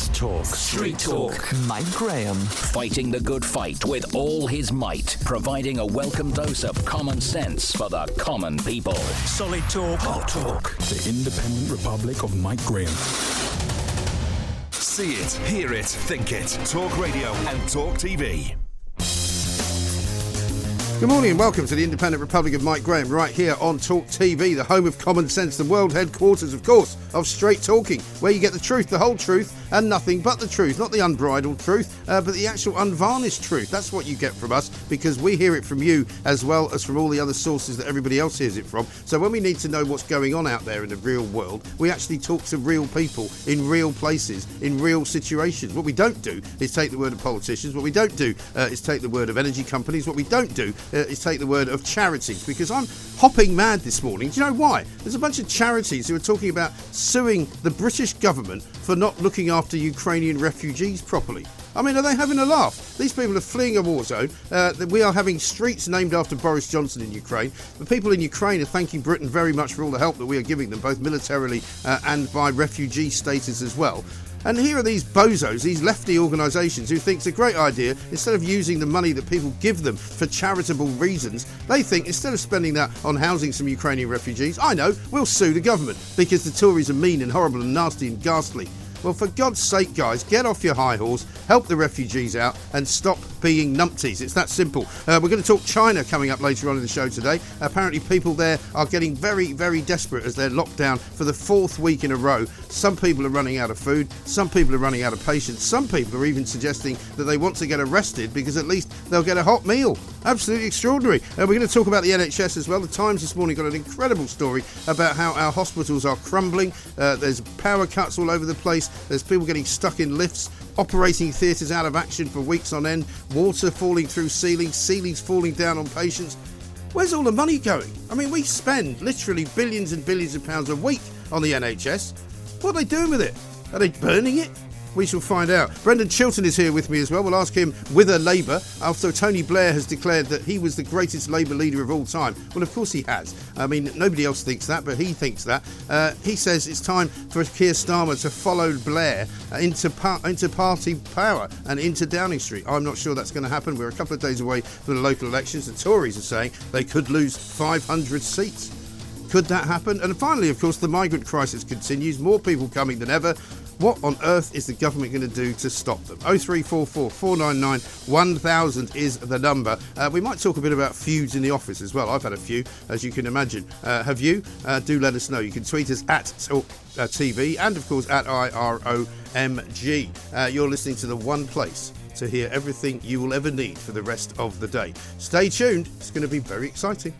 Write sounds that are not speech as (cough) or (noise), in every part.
Fast Talk. Street Talk. Mike Graham. Fighting the good fight with all his might, providing a welcome dose of common sense for the common people. Solid Talk. Hot Talk. The Independent Republic of Mike Graham. See it, hear it, think it. Talk radio and talk TV. Good morning and welcome to the Independent Republic of Mike Graham, right here on Talk TV, the home of common sense, the world headquarters, of course, of straight talking, where you get the truth, the whole truth, and nothing but the truth. Not the unbridled truth, uh, but the actual unvarnished truth. That's what you get from us because we hear it from you as well as from all the other sources that everybody else hears it from. So when we need to know what's going on out there in the real world, we actually talk to real people in real places, in real situations. What we don't do is take the word of politicians. What we don't do uh, is take the word of energy companies. What we don't do uh, is take the word of charities because I'm hopping mad this morning. Do you know why? There's a bunch of charities who are talking about suing the British government for not looking after Ukrainian refugees properly. I mean, are they having a laugh? These people are fleeing a war zone. Uh, we are having streets named after Boris Johnson in Ukraine. The people in Ukraine are thanking Britain very much for all the help that we are giving them, both militarily uh, and by refugee status as well. And here are these bozos, these lefty organisations who think it's a great idea, instead of using the money that people give them for charitable reasons, they think instead of spending that on housing some Ukrainian refugees, I know, we'll sue the government because the Tories are mean and horrible and nasty and ghastly. Well, for God's sake, guys, get off your high horse, help the refugees out, and stop being numpties. It's that simple. Uh, we're going to talk China coming up later on in the show today. Apparently, people there are getting very, very desperate as they're locked down for the fourth week in a row. Some people are running out of food, some people are running out of patience, some people are even suggesting that they want to get arrested because at least they'll get a hot meal. Absolutely extraordinary. Uh, we're going to talk about the NHS as well. The Times this morning got an incredible story about how our hospitals are crumbling. Uh, there's power cuts all over the place. There's people getting stuck in lifts, operating theatres out of action for weeks on end, water falling through ceilings, ceilings falling down on patients. Where's all the money going? I mean, we spend literally billions and billions of pounds a week on the NHS. What are they doing with it? Are they burning it? We shall find out. Brendan Chilton is here with me as well. We'll ask him whither Labour, after Tony Blair has declared that he was the greatest Labour leader of all time. Well, of course he has. I mean, nobody else thinks that, but he thinks that. Uh, he says it's time for Keir Starmer to follow Blair into, par- into party power and into Downing Street. I'm not sure that's going to happen. We're a couple of days away from the local elections. The Tories are saying they could lose 500 seats. Could that happen? And finally, of course, the migrant crisis continues. More people coming than ever. What on earth is the government going to do to stop them? 0344 499 1000 is the number. Uh, we might talk a bit about feuds in the office as well. I've had a few, as you can imagine. Uh, have you? Uh, do let us know. You can tweet us at uh, TV and, of course, at IROMG. Uh, you're listening to the one place to hear everything you will ever need for the rest of the day. Stay tuned. It's going to be very exciting.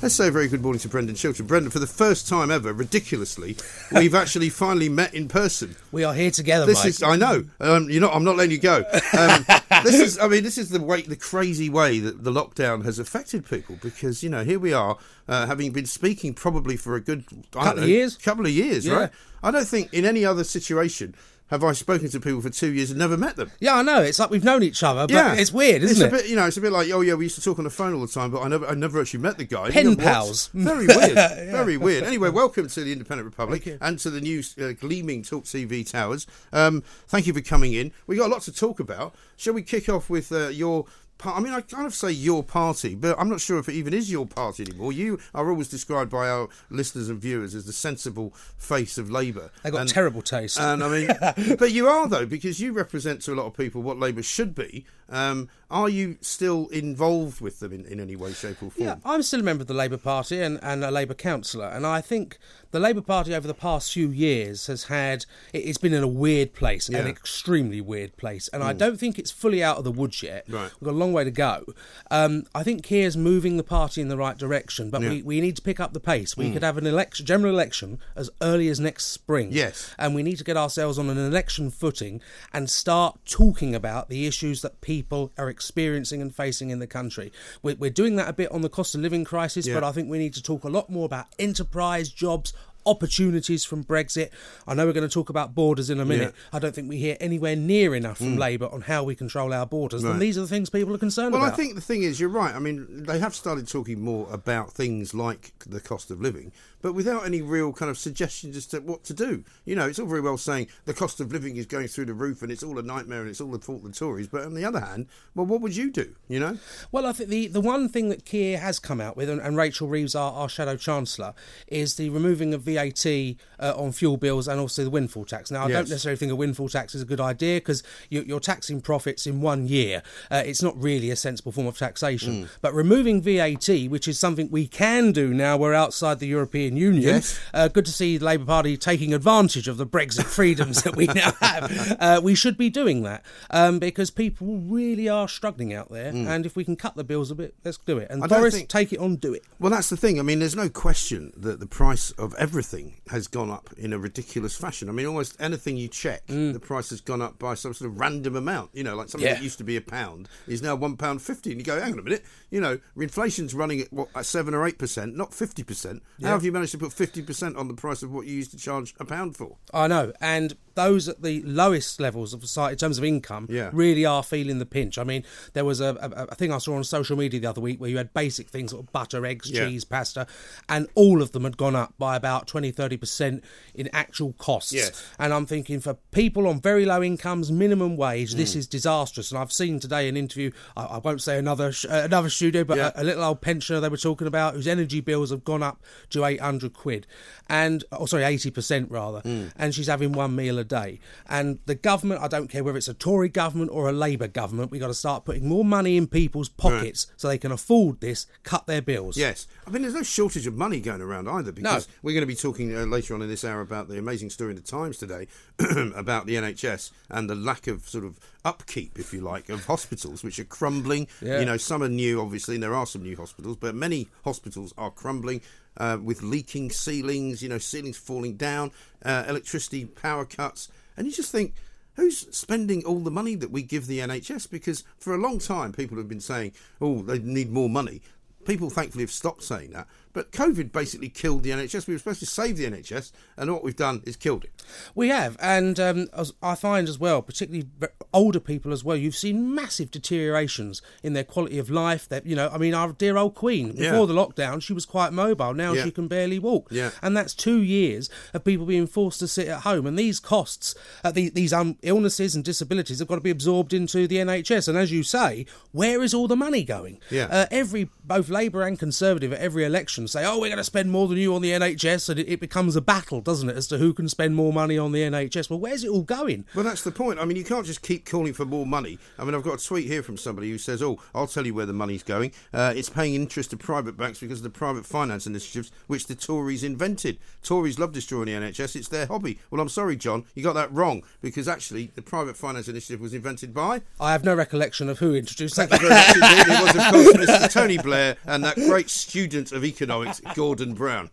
Let's say a very good morning to Brendan Chilton. Brendan, for the first time ever, ridiculously, we've (laughs) actually finally met in person. We are here together, This Mike. is, I know. Um, you're not. I'm not letting you go. Um, (laughs) this is. I mean, this is the way, the crazy way that the lockdown has affected people. Because you know, here we are, uh, having been speaking probably for a good I don't Couple of years. couple of years, Yeah. right? I don't think in any other situation have I spoken to people for two years and never met them. yeah, I know. It's like we've known each other, but it's weird, isn't it's it? A bit, you know, it's a bit like, oh yeah, we used to talk on the phone all the time, but I never, I never actually met the guy. Pen pals. (laughs) Very weird. Very weird. Anyway, welcome to the Independent Republic and to the new uh, gleaming Talk TV towers. Um, thank you for coming in. We got a lot to talk about. Shall we kick off with uh, your I mean, I kind of say your party, but I'm not sure if it even is your party anymore. You are always described by our listeners and viewers as the sensible face of Labour. They got and, terrible taste. And I mean, (laughs) but you are though because you represent to a lot of people what Labour should be. Um, are you still involved with them in, in any way, shape, or form? Yeah, I'm still a member of the Labour Party and, and a Labour councillor, and I think the Labour Party over the past few years has had it's been in a weird place, Yeah. an extremely weird place, and I Mm. don't think it's fully out of the woods yet. Right. We've got a long way to go. Um, I think Keir's moving the party in the right direction, but Yeah. we, we need to pick up the pace. We Mm. could have an election, general election, as early as next spring. Yes. and we need to get ourselves on an election footing and start talking about the issues that people are experiencing and facing in the country. We're, we're doing that a bit on the cost of living crisis, Yeah. but I think we need to talk a lot more about enterprise, jobs, opportunities from Brexit. I know we're going to talk about borders in a minute. I don't think we hear anywhere near enough from Mm. Labour on how we control our borders. Right. And these are the things people are concerned Well, about. Well, I think the thing is, you're right. I mean, they have started talking more about things like the cost of living, but without any real kind of suggestions as to what to do. You know, it's all very well saying the cost of living is going through the roof and it's all a nightmare and it's all the fault of the Tories. But on the other hand, well, what would you do? You know? Well, I think the, the one thing that Keir has come out with, and, and Rachel Reeves, our, our shadow chancellor, is the removing of VAT uh, on fuel bills and also the windfall tax. Now, I don't necessarily think a windfall tax is a good idea because you, you're taxing profits in one year. Uh, it's not really a sensible form of taxation. Mm. But removing VAT, which is something we can do now we're outside the European Union, Yes. uh, good to see the Labour Party taking advantage of the Brexit (laughs) freedoms that we now have. Uh, we should be doing that um, because people really are struggling out there. Mm. And if we can cut the bills a bit, let's do it. And I Boris, think- take it on, do it. Well, that's the thing. I mean, there's no question that the price of everything has gone up in a ridiculous fashion. I mean, almost anything you check, the price has gone up by some sort of random amount. You know, like something Yeah. that used to be a pound is now one pound fifty, and you go, hang on a minute. You know, inflation's running at what at seven or eight percent, not fifty percent. Yeah. How have you managed to put fifty percent on the price of what you used to charge a pound for? I know, and those at the lowest levels of society in terms of income Yeah. really are feeling the pinch. I mean, there was a, a, a thing I saw on social media the other week where you had basic things like butter, eggs, Yeah. cheese, pasta, and all of them had gone up by about 20 30% in actual costs. Yes. And I'm thinking for people on very low incomes, minimum wage, this Mm. is disastrous. And I've seen today an interview, I, I won't say another sh- uh, another studio, but Yeah. a, a little old pensioner they were talking about whose energy bills have gone up to 800 quid. And, oh, sorry, 80% rather. Mm. And she's having one meal a day. And the government, I don't care whether it's a Tory government or a Labour government, we've got to start putting more money in people's pockets so they can afford this, cut their bills. Yes. I mean, there's no shortage of money going around either because we're going to be talking uh, later on in this hour about the amazing story in the Times today (clears throat) about the NHS and the lack of sort of upkeep, if you like, of hospitals which are crumbling. Yeah. You know, some are new, obviously, and there are some new hospitals, but many hospitals are crumbling. Uh, with leaking ceilings, you know, ceilings falling down, uh, electricity power cuts, and you just think, who's spending all the money that we give the NHS? Because for a long time, people have been saying, oh, they need more money. People thankfully have stopped saying that. But COVID basically killed the NHS. We were supposed to save the NHS, and what we've done is killed it. We have, and um, I find as well, particularly older people as well, you've seen massive deteriorations in their quality of life. That you know, I mean, our dear old Queen Yeah. before the lockdown, she was quite mobile. Now Yeah. she can barely walk, Yeah. and that's two years of people being forced to sit at home. And these costs, uh, the, these um, illnesses and disabilities, have got to be absorbed into the NHS. And as you say, where is all the money going? Yeah. Uh, every both Labour and Conservative at every election say, "Oh, we're going to spend more than you on the NHS," and it, it becomes a battle, doesn't it, as to who can spend more money on the NHS? Well, where's it all going? Well, that's the point. I mean, you can't just keep calling for more money. I mean, I've got a tweet here from somebody who says, "Oh, I'll tell you where the money's going. Uh, it's paying interest to private banks because of the private finance initiatives which the Tories invented. Tories love destroying the NHS. It's their hobby." Well, I'm sorry, John, you got that wrong because actually the private finance initiative was invented by. I have no recollection of who introduced Thank that. you very much indeed. It was, of course, Mr. Tony Blair and that great student of economics, Gordon Brown.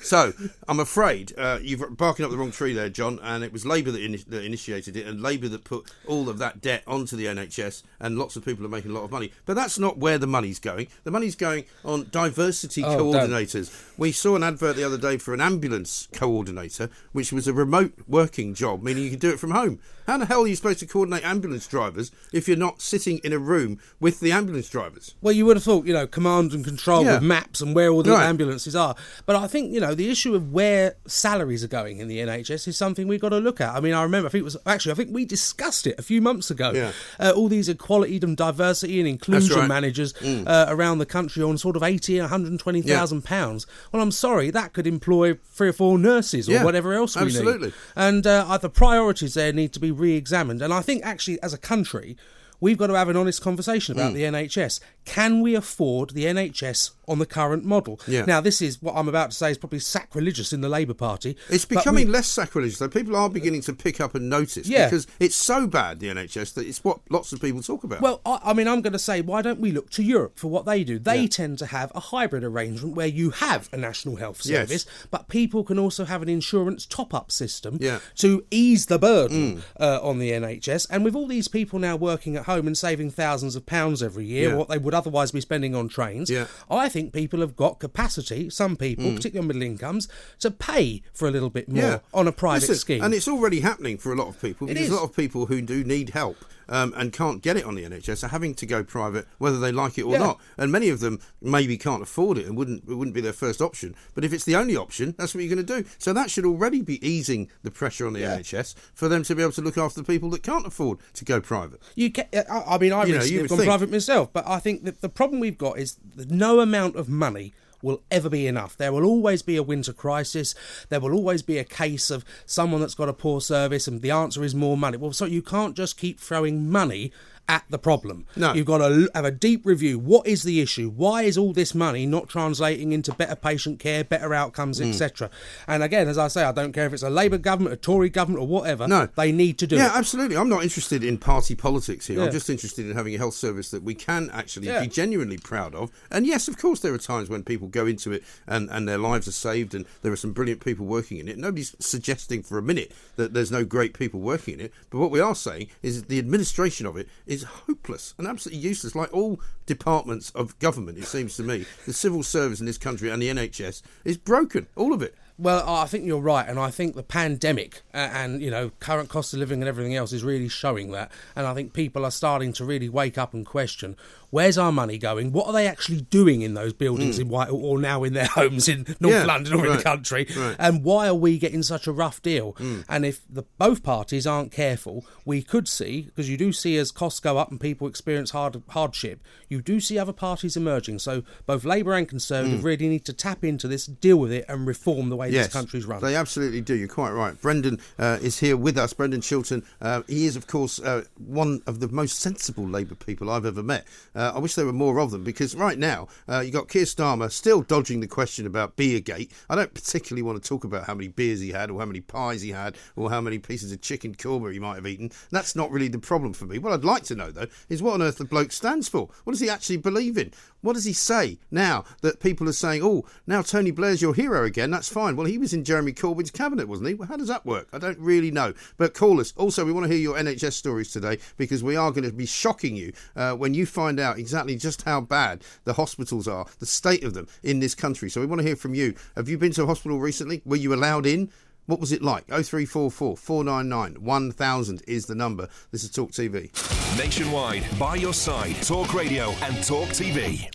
So, I'm afraid uh, you're barking up the wrong tree there, John, and it was Labour that, ini- that initiated it, and Labour that put all of that debt onto the NHS, and lots of people are making a lot of money. But that's not where the money's going. The money's going on diversity Oh, don't. coordinators. We saw an advert the other day for an ambulance coordinator, which was a remote working job, meaning you could do it from home. How the hell are you supposed to coordinate ambulance drivers if you're not sitting in a room with the ambulance drivers? Well, you would have thought, you know, command and control Yeah. with maps and where all the Right. ambulances are. But I think, you know, the issue of where salaries are going in the NHS is something we've got to look at. I mean, I remember, I think it was actually, I think we discussed it a few months ago. Yeah. Uh, all these equality and diversity and inclusion right. Mm. managers uh, around the country on sort of 80 and 120,000 pounds. Well, I'm sorry, that could employ three or four nurses or Yeah, whatever else we absolutely. need. And uh, the priorities there need to be re examined. And I think actually, as a country, we've got to have an honest conversation Mm. about the NHS. Can we afford the NHS on the current model? Yeah. Now, this is what I'm about to say is probably sacrilegious in the Labour Party. It's becoming we- less sacrilegious, though. People are beginning to pick up and notice Yeah. because it's so bad, the NHS, that it's what lots of people talk about. Well, I, I mean, I'm going to say, why don't we look to Europe for what they do? They Yeah. tend to have a hybrid arrangement where you have a national health Yes. service, but people can also have an insurance top up system Yeah. Mm. to ease the burden uh, on the NHS. And with all these people now working at home and saving thousands of pounds every year, Yeah. what they would otherwise be spending on trains, Yeah. I think people have got capacity, some people, mm. particularly on middle incomes, to pay for a little bit more on a private Listen, scheme. And it's already happening for a lot of people It because is. a lot of people who do need help um, and can't get it on the NHS are having to go private, whether they like it or Yeah. not. And many of them maybe can't afford it and wouldn't it wouldn't be their first option. But if it's the only option, that's what you're going to do. So that should already be easing the pressure on the NHS for them to be able to look after the people that can't afford to go private. You can, I I mean, I You know, recently you have gone think- private myself, but I think that the problem we've got is that no amount of money will ever be enough. There will always be a winter crisis. There will always be a case of someone that's got a poor service, and the answer is more money. Well, so you can't just keep throwing money at the problem. No. You've got to have a deep review. What is the issue? Why is all this money not translating into better patient care, better outcomes, Mm. etc.? And again, as I say, I don't care if it's a Labour government, a Tory government, or whatever. No. they need to do yeah, it. Yeah, absolutely. I'm not interested in party politics here. Yeah. I'm just interested in having a health service that we can actually Yeah. be genuinely proud of. And yes, of course, there are times when people go into it and, and their lives are saved, and there are some brilliant people working in it. Nobody's suggesting for a minute that there's no great people working in it. But what we are saying is the administration of it is hopeless and absolutely useless. Like all departments of government, it seems to me, the civil service in this country and the NHS is broken. All of it. Well, I think you're right, and I think the pandemic uh, and you know current cost of living and everything else is really showing that. And I think people are starting to really wake up and question: Where's our money going? What are they actually doing in those buildings in White or now in their (laughs) homes in North Mm. Yeah, London or in the country? right. And why are we getting such a rough deal? Mm. And if the both parties aren't careful, we could see because you do see as costs go up and people experience hard hardship, you do see other parties emerging. So both Labour and Conservative Mm. really need to tap into this, deal with it, and reform the way this country's run. They absolutely do. You're quite right. Brendan uh, is here with us. Brendan Chilton. Uh, he is, of course, uh, one of the most sensible Labour people I've ever met. Uh, I wish there were more of them because right now uh, you've got Keir Starmer still dodging the question about Beergate. I don't particularly want to talk about how many beers he had or how many pies he had or how many pieces of chicken korma he might have eaten. That's not really the problem for me. What I'd like to know, though, is what on earth the bloke stands for. What does he actually believe in? What does he say now that people are saying, oh, now Tony Blair's your hero again? That's fine. Well, he was in Jeremy Corbyn's cabinet, wasn't he? Well, how does that work? I don't really know. But call us. Also, we want to hear your NHS stories today because we are going to be shocking you uh, when you find out exactly just how bad the hospitals are, the state of them in this country. So we want to hear from you. Have you been to a hospital recently? Were you allowed in? What was it like? 0344 499 1000 is the number. This is Talk TV. Nationwide, by your side, Talk Radio and Talk TV.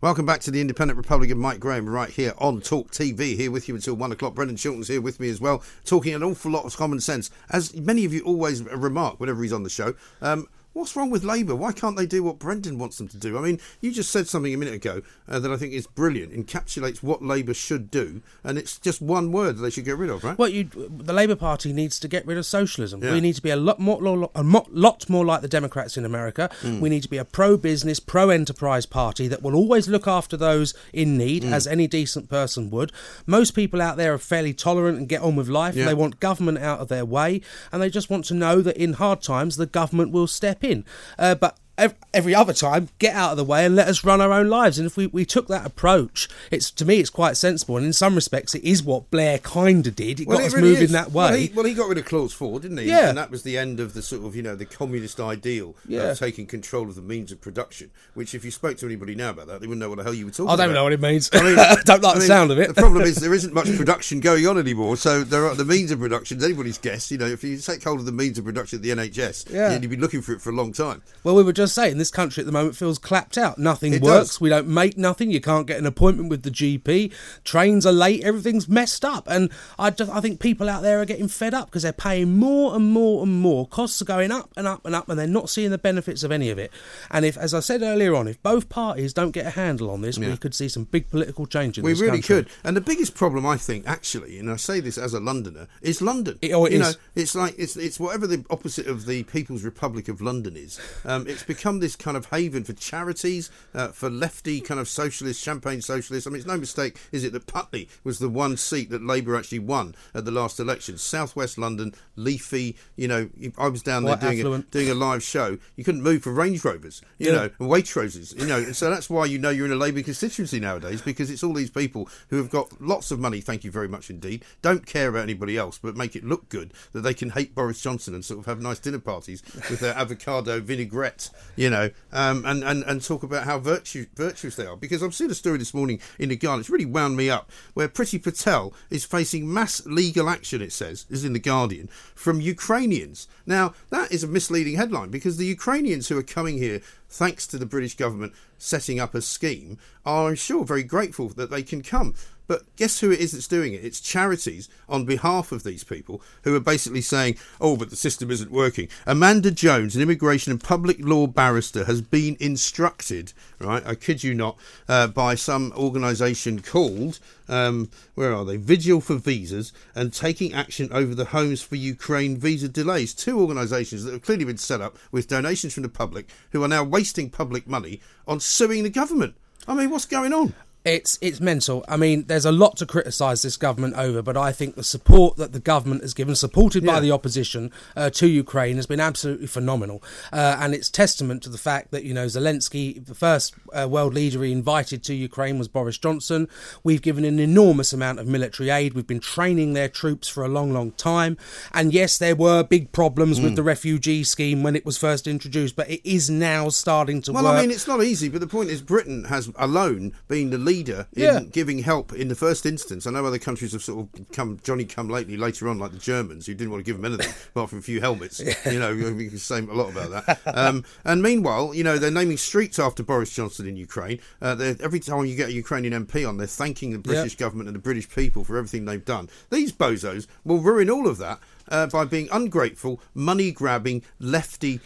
Welcome back to the Independent Republican, Mike Graham, right here on Talk TV. Here with you until one o'clock. Brendan Chilton's here with me as well, talking an awful lot of common sense. As many of you always remark whenever he's on the show, um, what's wrong with Labour? Why can't they do what Brendan wants them to do? I mean, you just said something a minute ago uh, that I think is brilliant, encapsulates what Labour should do, and it's just one word that they should get rid of, right? Well, you, the Labour Party needs to get rid of socialism. Yeah. We need to be a lot more, a lot more like the Democrats in America. Mm. We need to be a pro-business, pro-enterprise party that will always look after those in need, Mm. as any decent person would. Most people out there are fairly tolerant and get on with life. Yeah. They want government out of their way, and they just want to know that in hard times the government will step Uh, but every other time, get out of the way and let us run our own lives. And if we, we took that approach, it's to me it's quite sensible. And in some respects, it is what Blair kind of did. It got it us really moving is. that way. Well he, well, he got rid of Clause 4, didn't he? Yeah. And that was the end of the sort of, you know, the communist ideal Yeah. of taking control of the means of production, which if you spoke to anybody now about that, they wouldn't know what the hell you were talking about I don't about. know what it means. I mean, (laughs) don't like I the mean, sound of it. The problem is there isn't much production going on anymore, so there are the means of production. Anybody's guess, you know, if you take hold of the means of production at the NHS, Yeah. you'd be looking for it for a long time. Well, we were just saying this country at the moment feels clapped out. Nothing It works. does. We don't make nothing. You can't get an appointment with the GP. Trains are late. Everything's messed up. And I just I think people out there are getting fed up because they're paying more and more and more. Costs are going up and up and up, and they're not seeing the benefits of any of it. And if, as I said earlier on, if both parties don't get a handle on this, we could see some big political change in this. We this really country. could. And the biggest problem, I think, actually, and I say this as a Londoner, is London. It- oh, it you is. know, it's like it's it's whatever the opposite of the People's Republic of London is. Um, it's become this kind of haven for charities, uh, for lefty kind of socialist, champagne socialists. I mean, it's no mistake, is it, that Putney was the one seat that Labour actually won at the last election. Southwest London, leafy. You know, I was down there doing a, doing a live show. You couldn't move for Range Rovers, you Yeah. know, and Waitroses, you know. and So that's why you know you're in a Labour constituency nowadays because it's all these people who have got lots of money. Thank you very much indeed. Don't care about anybody else, but make it look good that they can hate Boris Johnson and sort of have nice dinner parties with their avocado vinaigrette, you know, um, and, and and talk about how virtue, virtuous they are. Because I've seen a story this morning in the Guardian. It's really wound me up where Priti Patel is facing mass legal action. It says is in the Guardian from Ukrainians. Now that is a misleading headline because the Ukrainians who are coming here thanks to the British government setting up a scheme, are I'm sure very grateful that they can come. But guess who it is that's doing it? It's charities on behalf of these people who are basically saying, oh, but the system isn't working. Amanda Jones, an immigration and public law barrister, has been instructed, right, I kid you not, uh, by some organisation called, um, where are they? Vigil for Visas and taking action over the Homes for Ukraine visa delays. Two organisations that have clearly been set up with donations from the public who are now wasting public money on suing the government. I mean, what's going on? It's it's mental. I mean, there's a lot to criticise this government over, but I think the support that the government has given, supported by the opposition uh, to Ukraine, has been absolutely phenomenal, uh, and it's testament to the fact that you know Zelensky, the first uh, world leader he invited to Ukraine was Boris Johnson. We've given an enormous amount of military aid. We've been training their troops for a long, long time, and yes, there were big problems Hmm. with the refugee scheme when it was first introduced, but it is now starting to work. Well, work. I mean, it's not easy, but the point is, Britain has alone been the leader in Yeah. giving help in the first instance. I know other countries have sort of come Johnny come lately later on, like the Germans, who didn't want to give them anything (laughs) apart from a few helmets. You know, we can say a lot about that. Um, and meanwhile, you know, they're naming streets after Boris Johnson in Ukraine. Uh, every time you get a Ukrainian MP on, they're thanking the British government and the British people for everything they've done. These bozos will ruin all of that uh, by being ungrateful, money grabbing, lefty.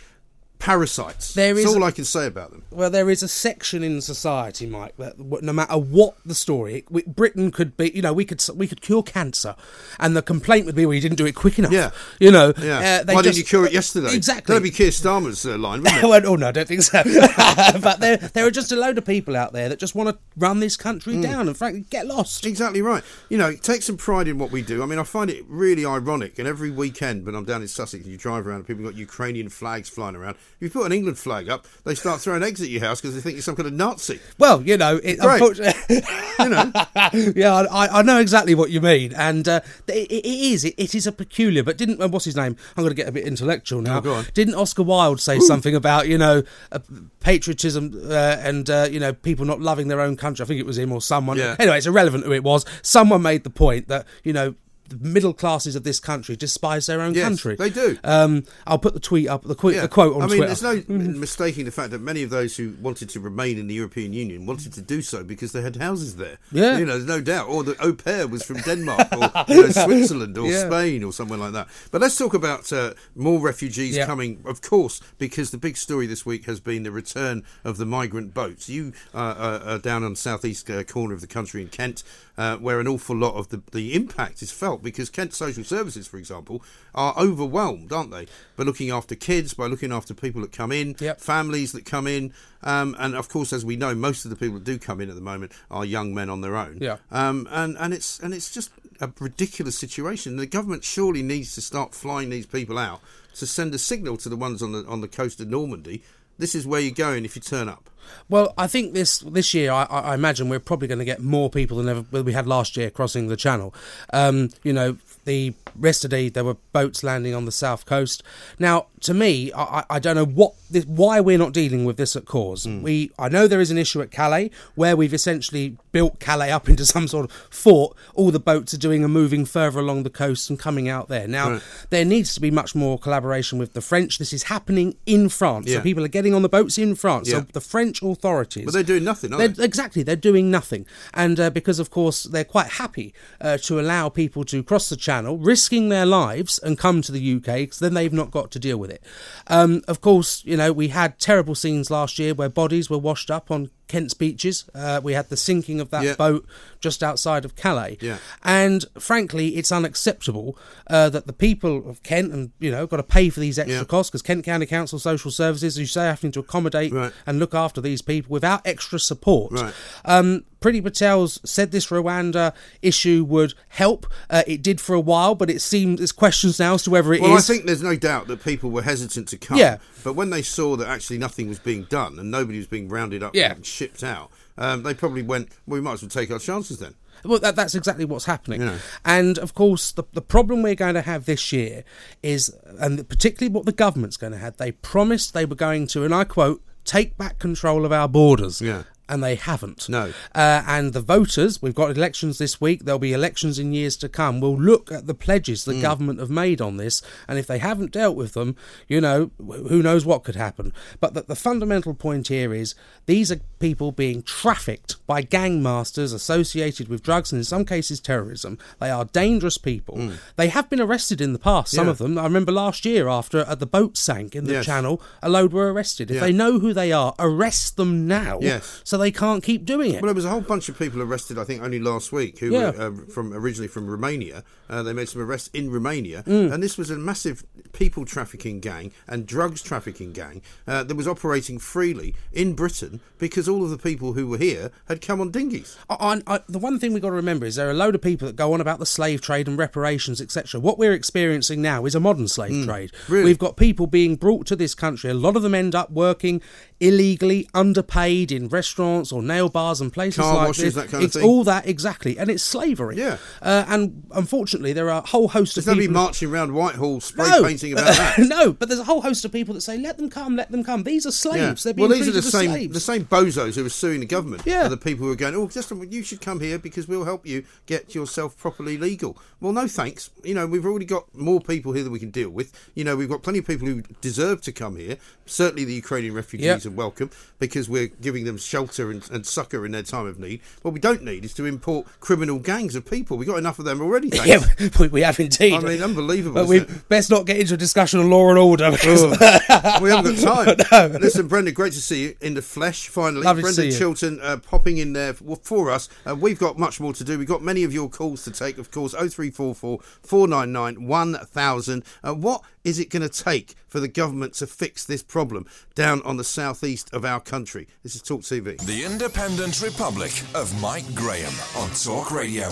Parasites. There That's all I can say about them. Well, there is a section in society, Mike, that no matter what the story, we, Britain could be. You know, we could we could cure cancer, and the complaint would be, well, you didn't do it quick enough. Yeah. you know. Yeah. uh, they Why just- didn't you cure it yesterday? Exactly. That'd be Keir Starmer's uh, line, wouldn't it? (laughs) well, oh no, I don't think so. (laughs) but there, there are just a load of people out there that just want to run this country Mm. down and, frankly, get lost. Exactly right. You know, take some pride in what we do. I mean, I find it really ironic. And every weekend when I'm down in Sussex and you drive around and people got Ukrainian flags flying around, you put an England flag up, they start throwing eggs at your house because they think you're some kind of Nazi. Well, you know, it, Great. unfortunately, You know, (laughs) yeah, I, I know exactly what you mean, and uh, it, it is it, it is a peculiar. But didn't uh, what's his name? I'm going to get a bit intellectual now. Oh. Didn't Oscar Wilde say something about you know uh, patriotism uh, and uh, you know people not loving their own country? I think it was him or someone. Yeah. Anyway, it's irrelevant who it was. Someone made the point that you know. The middle classes of this country despise their own Yes, country. they do. Um, I'll put the tweet up, the, qu- Yeah. the quote on Twitter. I mean, Twitter. there's no mistaking the fact that many of those who wanted to remain in the European Union wanted to do so because they had houses there. Yeah. You know, there's no doubt. Or the au pair was from Denmark or you know, (laughs) Switzerland or Yeah. Spain or somewhere like that. But let's talk about uh, more refugees Yeah. coming, of course, because the big story this week has been the return of the migrant boats. You uh, are, are down on the southeast uh, corner of the country in Kent. Uh, where an awful lot of the, the impact is felt because Kent Social Services, for example, are overwhelmed, aren't they? By looking after kids, by looking after people that come in, Yep. families that come in, um, and of course, as we know, most of the people that do come in at the moment are young men on their own. Yeah. Um, and and it's and it's just a ridiculous situation. The government surely needs to start flying these people out to send a signal to the ones on the on the coast of Normandy. This is where you're going if you turn up. Well, I think this this year, I, I imagine we're probably going to get more people than ever we had last year crossing the channel. Um, you know, the yesterday there were boats landing on the south coast. Now, to me, I, I don't know what this, why we're not dealing with this at cause. Hmm. We I know there is an issue at Calais where we've essentially built Calais up (laughs) into some sort of fort. All the boats are doing are moving further along the coast and coming out there. Now, Right. there needs to be much more collaboration with the French. This is happening in France. Yeah. So people are getting on the boats in France. Yeah. So the French authorities. But they're doing nothing, They're- they? Exactly, they're doing nothing, and uh, because of course they're quite happy uh, to allow people to cross the channel, risking their lives, and come to the UK, because then they've not got to deal with it. Um, of course, you know we had terrible scenes last year where bodies were washed up on Kent's beaches. Uh, we had the sinking of that Yeah. boat just outside of Calais, Yeah. and frankly, it's unacceptable uh, that the people of Kent and you know got to pay for these extra Yeah. costs because Kent County Council Social Services, as you say, having to accommodate Right. and look after these people without extra support. Right. Um, Priti Patel's said this Rwanda issue would help. Uh, it did for a while, but it seems there's questions now as to whether it is. Well, I think there's no doubt that people were hesitant to come. Yeah. But when they saw that actually nothing was being done and nobody was being rounded up Yeah. and shipped out, um, they probably went, well, we might as well take our chances then. Well, that, that's exactly what's happening. Yeah. And of course, the, the problem we're going to have this year is, and particularly what the government's going to have, they promised they were going to, and I quote, take back control of our borders. Yeah. And they haven't. No. Uh, and the voters, we've got elections this week, there'll be elections in years to come, will look at the pledges the government have made on this. And if they haven't dealt with them, you know, who knows what could happen. But the, the fundamental point here is these are people being trafficked by gang masters associated with drugs and in some cases terrorism. They are dangerous people. They have been arrested in the past, some. Yeah. of them. I remember last year after uh, the boat sank in the Yes. channel, a load were arrested. If Yeah. they know who they are, arrest them now Yes. so they can't keep doing it. Well, there was a whole bunch of people arrested, I think, only last week, who Yeah. were uh, from originally from Romania. Uh, they made some arrests in Romania, Mm. and this was a massive people trafficking gang and drugs trafficking gang uh, that was operating freely in Britain because all of the people who were here had come on dinghies. I, I, the one thing we've got to remember is there are a load of people that go on about the slave trade and reparations, etc. What we're experiencing now is a modern slave trade. Mm. really? We've got people being brought to this country. A lot of them end up working illegally, underpaid in restaurants or nail bars and places Car like washes, this. that kind of it's thing. all that exactly, and it's slavery. Yeah. Uh, and unfortunately, there are a whole host There's of nobody people. marching around Whitehall spray no, painting about that. (laughs) no, but there's a whole host of people that say, "Let them come, let them come." These are slaves. They're being well, these are the same slaves. the same bozos who are suing the government. Yeah. are the people who are going, oh, just you should come here because we'll help you get yourself properly legal. Well, no thanks. You know, we've already got more people here that we can deal with. You know, we've got plenty of people who deserve to come here. Certainly, the Ukrainian refugees Yep. are welcome because we're giving them shelter and, and succour in their time of need. What we don't need is to import criminal gangs of people. We've got enough of them already. (laughs) Thanks. Yeah, we, we have indeed. I mean, unbelievable. But we best not get into a discussion on law and order. Oh, we haven't got (laughs) time. No. Listen, Brendan, great to see you in the flesh. Finally, Lovely to Brendan see you. Chilton uh, popping in there for, for us. Uh, we've got much more to do. We've got many of your calls to take. Of course, 0344 499 1000. Uh, what is it going to take for the government to fix this problem down on the southeast of our country? This is Talk TV. The Independent Republic of Mike Graham on Talk Radio.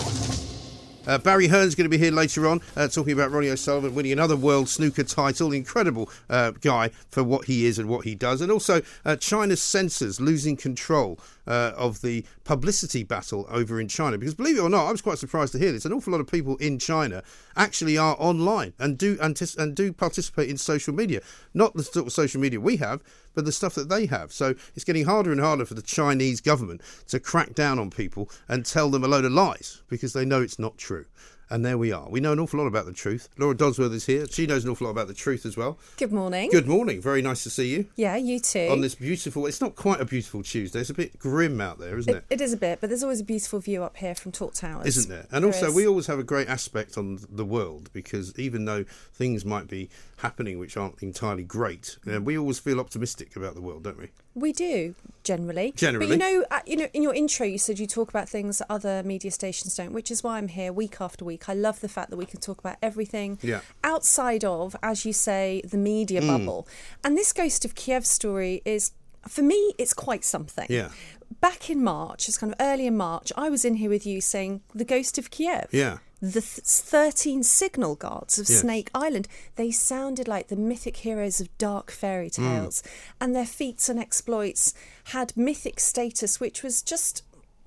Uh, Barry Hearn's going to be here later on, uh, talking about Ronnie O'Sullivan winning another world snooker title. Incredible uh, guy for what he is and what he does. And also, uh, China's censors losing control uh, of the publicity battle over in China. Because believe it or not, I was quite surprised to hear this. An awful lot of people in China actually are online and do antis- and do participate in social media. Not the sort of social media we have, but the stuff that they have. So it's getting harder and harder for the Chinese government to crack down on people and tell them a load of lies because they know it's not true. And there we are. We know an awful lot about the truth. Laura Dodsworth is here. She knows an awful lot about the truth as well. Good morning. Good morning. Very nice to see you Yeah, you too. on this beautiful. It's not quite a beautiful Tuesday. It's a bit grim out there, isn't It, it? it is a bit, but there's always a beautiful view up here from Talk Towers. Isn't there? And There also, is. we always have a great aspect on the world because even though things might be happening which aren't entirely great, uh, we always feel optimistic about the world, don't we? We do generally. Generally. but you know, uh, you know, in your intro, you said you talk about things that other media stations don't, which is why I'm here week after week. I love the fact that we can talk about everything Yeah. outside of, as you say, the media Mm. bubble. And this Ghost of Kiev story is, for me, it's quite something. Yeah. Back in March, it's kind of early in March, I was in here with you saying the Ghost of Kiev. Yeah. The th- 13 signal guards of Yes. Snake Island. They sounded like the mythic heroes of dark fairy Hmm. tales, and their feats and exploits had mythic status, which was just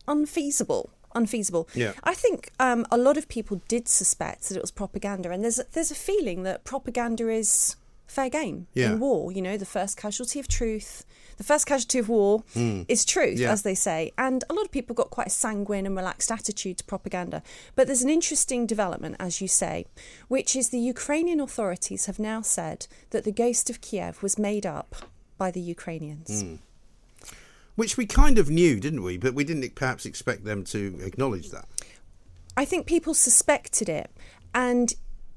unfeasible. Unfeasible. Yeah. I think um, a lot of people did suspect that it was propaganda, and there's a, there's a feeling that propaganda is fair game Yeah. in war. You know, the first casualty of truth, the first casualty of war is truth. Yeah. as they say. And a lot of people got quite a sanguine and relaxed attitude to propaganda. But there's an interesting development, as you say, which is the Ukrainian authorities have now said that the ghost of Kiev was made up by the Ukrainians. Hmm. Which we kind of knew, didn't we? But we didn't perhaps expect them to acknowledge that. I think people suspected it, and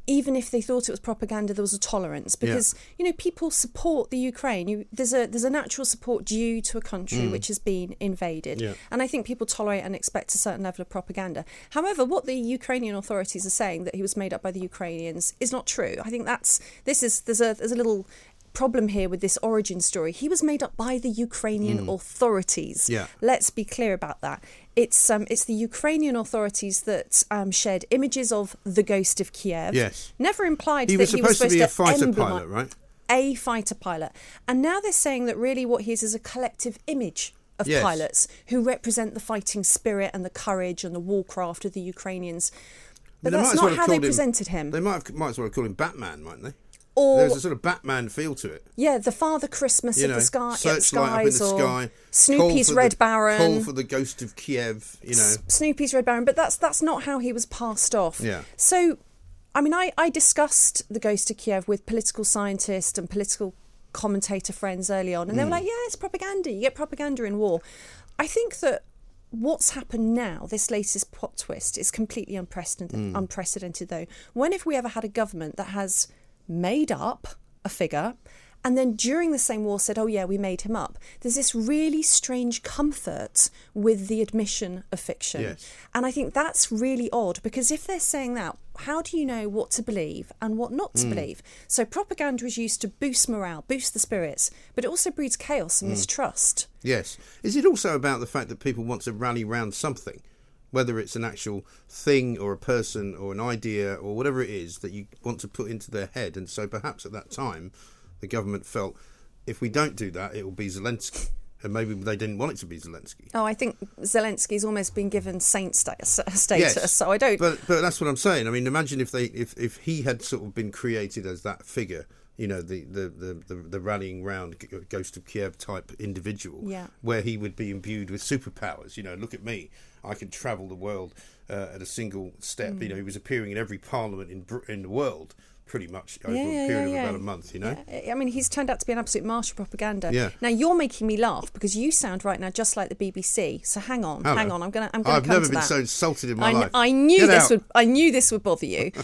even if they thought it was propaganda, there was a tolerance because you know people support the Ukraine. You, there's a there's a natural support due to a country mm. which has been invaded, Yeah. and I think people tolerate and expect a certain level of propaganda. However, what the Ukrainian authorities are saying that he was made up by the Ukrainians is not true. I think that's this is there's a there's a little problem here with this origin story. He was made up by the Ukrainian mm. authorities. Yeah. Let's be clear about that. It's um, it's the Ukrainian authorities that um, shared images of the ghost of Kiev. Yes. Never implied He that was he supposed to be a fighter emblemi- pilot, right? A fighter pilot, and now they're saying that really what he is is a collective image of Yes. pilots who represent the fighting spirit and the courage and the warcraft of the Ukrainians. But that's as well not how they him- presented him. They might have, might as well have called him Batman, mightn't they? Or There's a sort of Batman feel to it. yeah, the Father Christmas You of the sky, searchlight up in the sky. Snoopy's Red the, Baron. Call for the ghost of Kiev. You know. S- Snoopy's Red Baron, but that's that's not how he was passed off. Yeah. So, I mean, I, I discussed the Ghost of Kiev with political scientists and political commentator friends early on, and Hmm. they were like, "Yeah, it's propaganda. You get propaganda in war." I think that what's happened now, this latest plot twist, is completely unprecedented. Hmm. Unprecedented, though. When have we ever had a government that has made up a figure? And then during the same war said, oh, yeah, we made him up. There's this really strange comfort with the admission of fiction. Yes. And I think that's really odd because if they're saying that, how do you know what to believe and what not to mm. believe? So propaganda is used to boost morale, boost the spirits, but it also breeds chaos and mm. mistrust. Yes. Is it also about the fact that people want to rally round something? Whether it's an actual thing or a person or an idea or whatever it is that you want to put into their head. And so perhaps at that time, the government felt if we don't do that, it will be Zelensky. And maybe they didn't want it to be Zelensky. Oh, I think Zelensky's almost been given saint sta- status, so I don't. But but that's what I'm saying. I mean, imagine if they if, if he had sort of been created as that figure, you know, the the the, the, the rallying round Ghost of Kiev type individual, Yeah. where he would be imbued with superpowers. You know, look at me, I can travel the world uh, at a single step. Mm. You know, he was appearing in every parliament in in the world pretty much over Yeah, a period yeah, of about a month. You know. Yeah, I mean, he's turned out to be an absolute martial propaganda. Yeah. Now you're making me laugh because you sound right now just like the BBC. So hang on, Hello. hang on. I'm gonna, I'm gonna I've never to been that. so insulted in my I, life. I knew Get this out. would, I knew this would bother you. (laughs)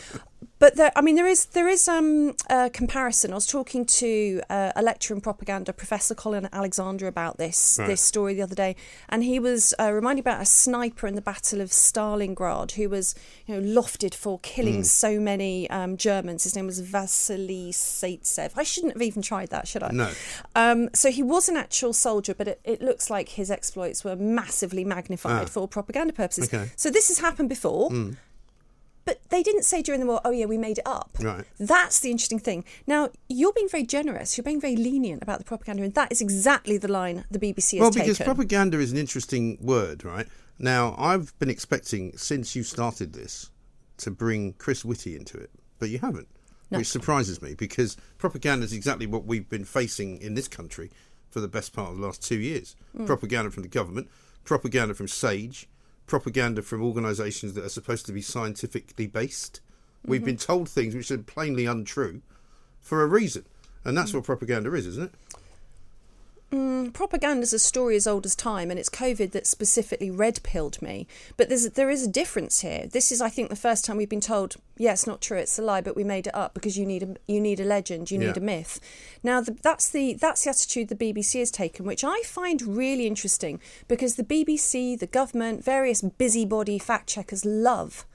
But there, I mean, there is there is um, a comparison. I was talking to uh, a lecturer in propaganda, Professor Colin Alexander, about this Right. this story the other day, and he was uh, reminding about a sniper in the Battle of Stalingrad who was you know lofted for killing Mm. so many um, Germans. His name was Vasily Zaitsev. I shouldn't have even tried that, should I? No. Um, so he was an actual soldier, but it, it looks like his exploits were massively magnified Ah. for propaganda purposes. Okay. So this has happened before. Mm. But they didn't say during the war, oh, yeah, we made it up. Right. That's the interesting thing. Now, you're being very generous. You're being very lenient about the propaganda, and that is exactly the line the BBC has well, taken. because propaganda is an interesting word, right? Now, I've been expecting since you started this to bring Chris Whitty into it, but you haven't, No. which surprises me because propaganda is exactly what we've been facing in this country for the best part of the last two years. Mm. Propaganda from the government, propaganda from SAGE, propaganda from organisations that are supposed to be scientifically based. We've Mhm. been told things which are plainly untrue for a reason, and that's what propaganda is, isn't it? Mm, propaganda is a story as old as time, and it's COVID that specifically red pilled me. But there's there is a difference here. This is, I think, the first time we've been told, "Yeah, it's not true, it's a lie," but we made it up because you need a you need a legend, you need a myth. Now, the, that's the that's the attitude the BBC has taken, which I find really interesting because the BBC, the government, various busybody fact checkers love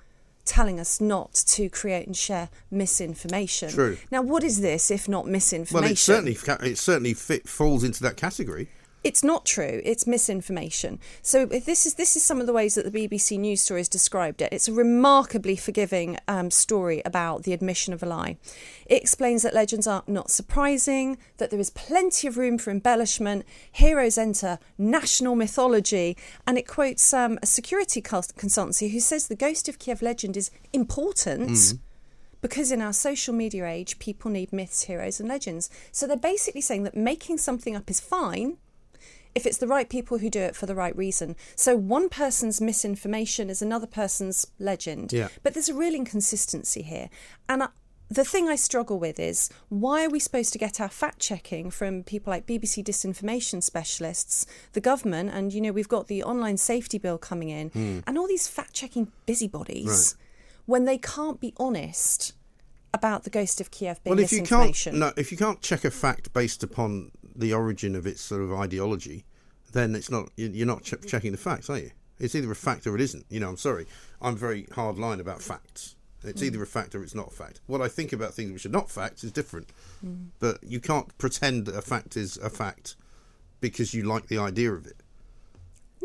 telling us not to create and share misinformation. True. Now, what is this if not misinformation? Well, it certainly it certainly fit, falls into that category. It's not true. It's misinformation. So this is this is some of the ways that the BBC News story has described it. It's a remarkably forgiving um, story about the admission of a lie. It explains that legends are not surprising, that there is plenty of room for embellishment. Heroes enter national mythology, and it quotes um, a security cons- consultancy who says the Ghost of Kiev legend is important. Mm. Because in our social media age, people need myths, heroes, and legends. So they're basically saying that making something up is fine if it's the right people who do it for the right reason. So one person's misinformation is another person's legend. Yeah. But there's a real inconsistency here. And I, the thing I struggle with is why are we supposed to get our fact checking from people like BBC disinformation specialists, the government, and you know, we've got the online safety bill coming in, Hmm. and all these fact checking busybodies when they can't be honest about the ghost of Kiev being well, if you can't, no, if you can't check a fact based upon the origin of its sort of ideology, then it's not. you- You're not ch- checking the facts, are you? It's either a fact or it isn't. You know, I'm sorry. I'm very hard line about facts. It's Mm. either a fact or it's not a fact. What I think about things which are not facts is different. Mm. But you can't pretend that a fact is a fact because you like the idea of it.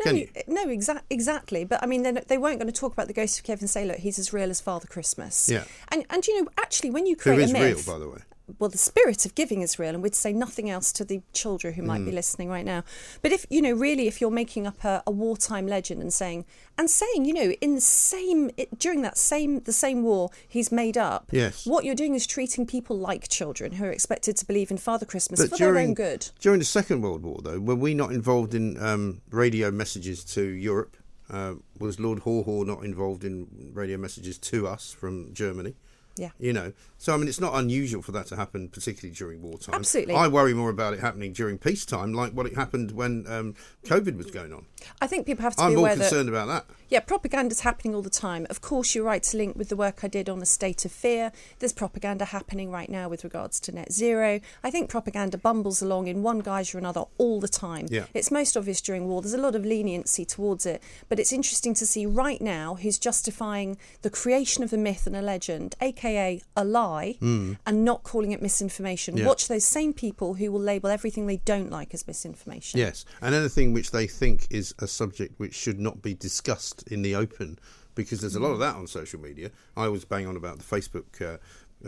No, no, exa- exactly. But I mean, they they weren't going to talk about the ghost of Kevin. and say, "Look, he's as real as Father Christmas." Yeah. And and you know, actually, when you create is a real, myth, by the way? Well, the spirit of giving is real, and we'd say nothing else to the children who might be Mm. listening right now. But if you know, really, if you're making up a, a wartime legend and saying and saying, you know, in the same it, during that same the same war, he's made up. Yes. What you're doing is treating people like children who are expected to believe in Father Christmas But for during their own good. during the Second World War, though, were we not involved in um, radio messages to Europe? Uh, was Lord Haw Haw not involved in radio messages to us from Germany? Yeah. You know, so I mean, it's not unusual for that to happen, particularly during wartime. Absolutely. I worry more about it happening during peacetime, like what it happened when um, COVID was going on. I think people have to I'm be more aware that concerned about that. Yeah, propaganda's happening all the time. Of course, you're right to link with the work I did on the state of fear. There's propaganda happening right now with regards to net zero. I think propaganda bumbles along in one guise or another all the time. Yeah. It's most obvious during war. There's a lot of leniency towards it. But it's interesting to see right now who's justifying the creation of a myth and a legend, aka a lie, Mm. and not calling it misinformation. Yeah. Watch those same people who will label everything they don't like as misinformation. Yes, and anything which they think is a subject which should not be discussed in the open, because there's a lot of that on social media. I was bang on about the Facebook uh,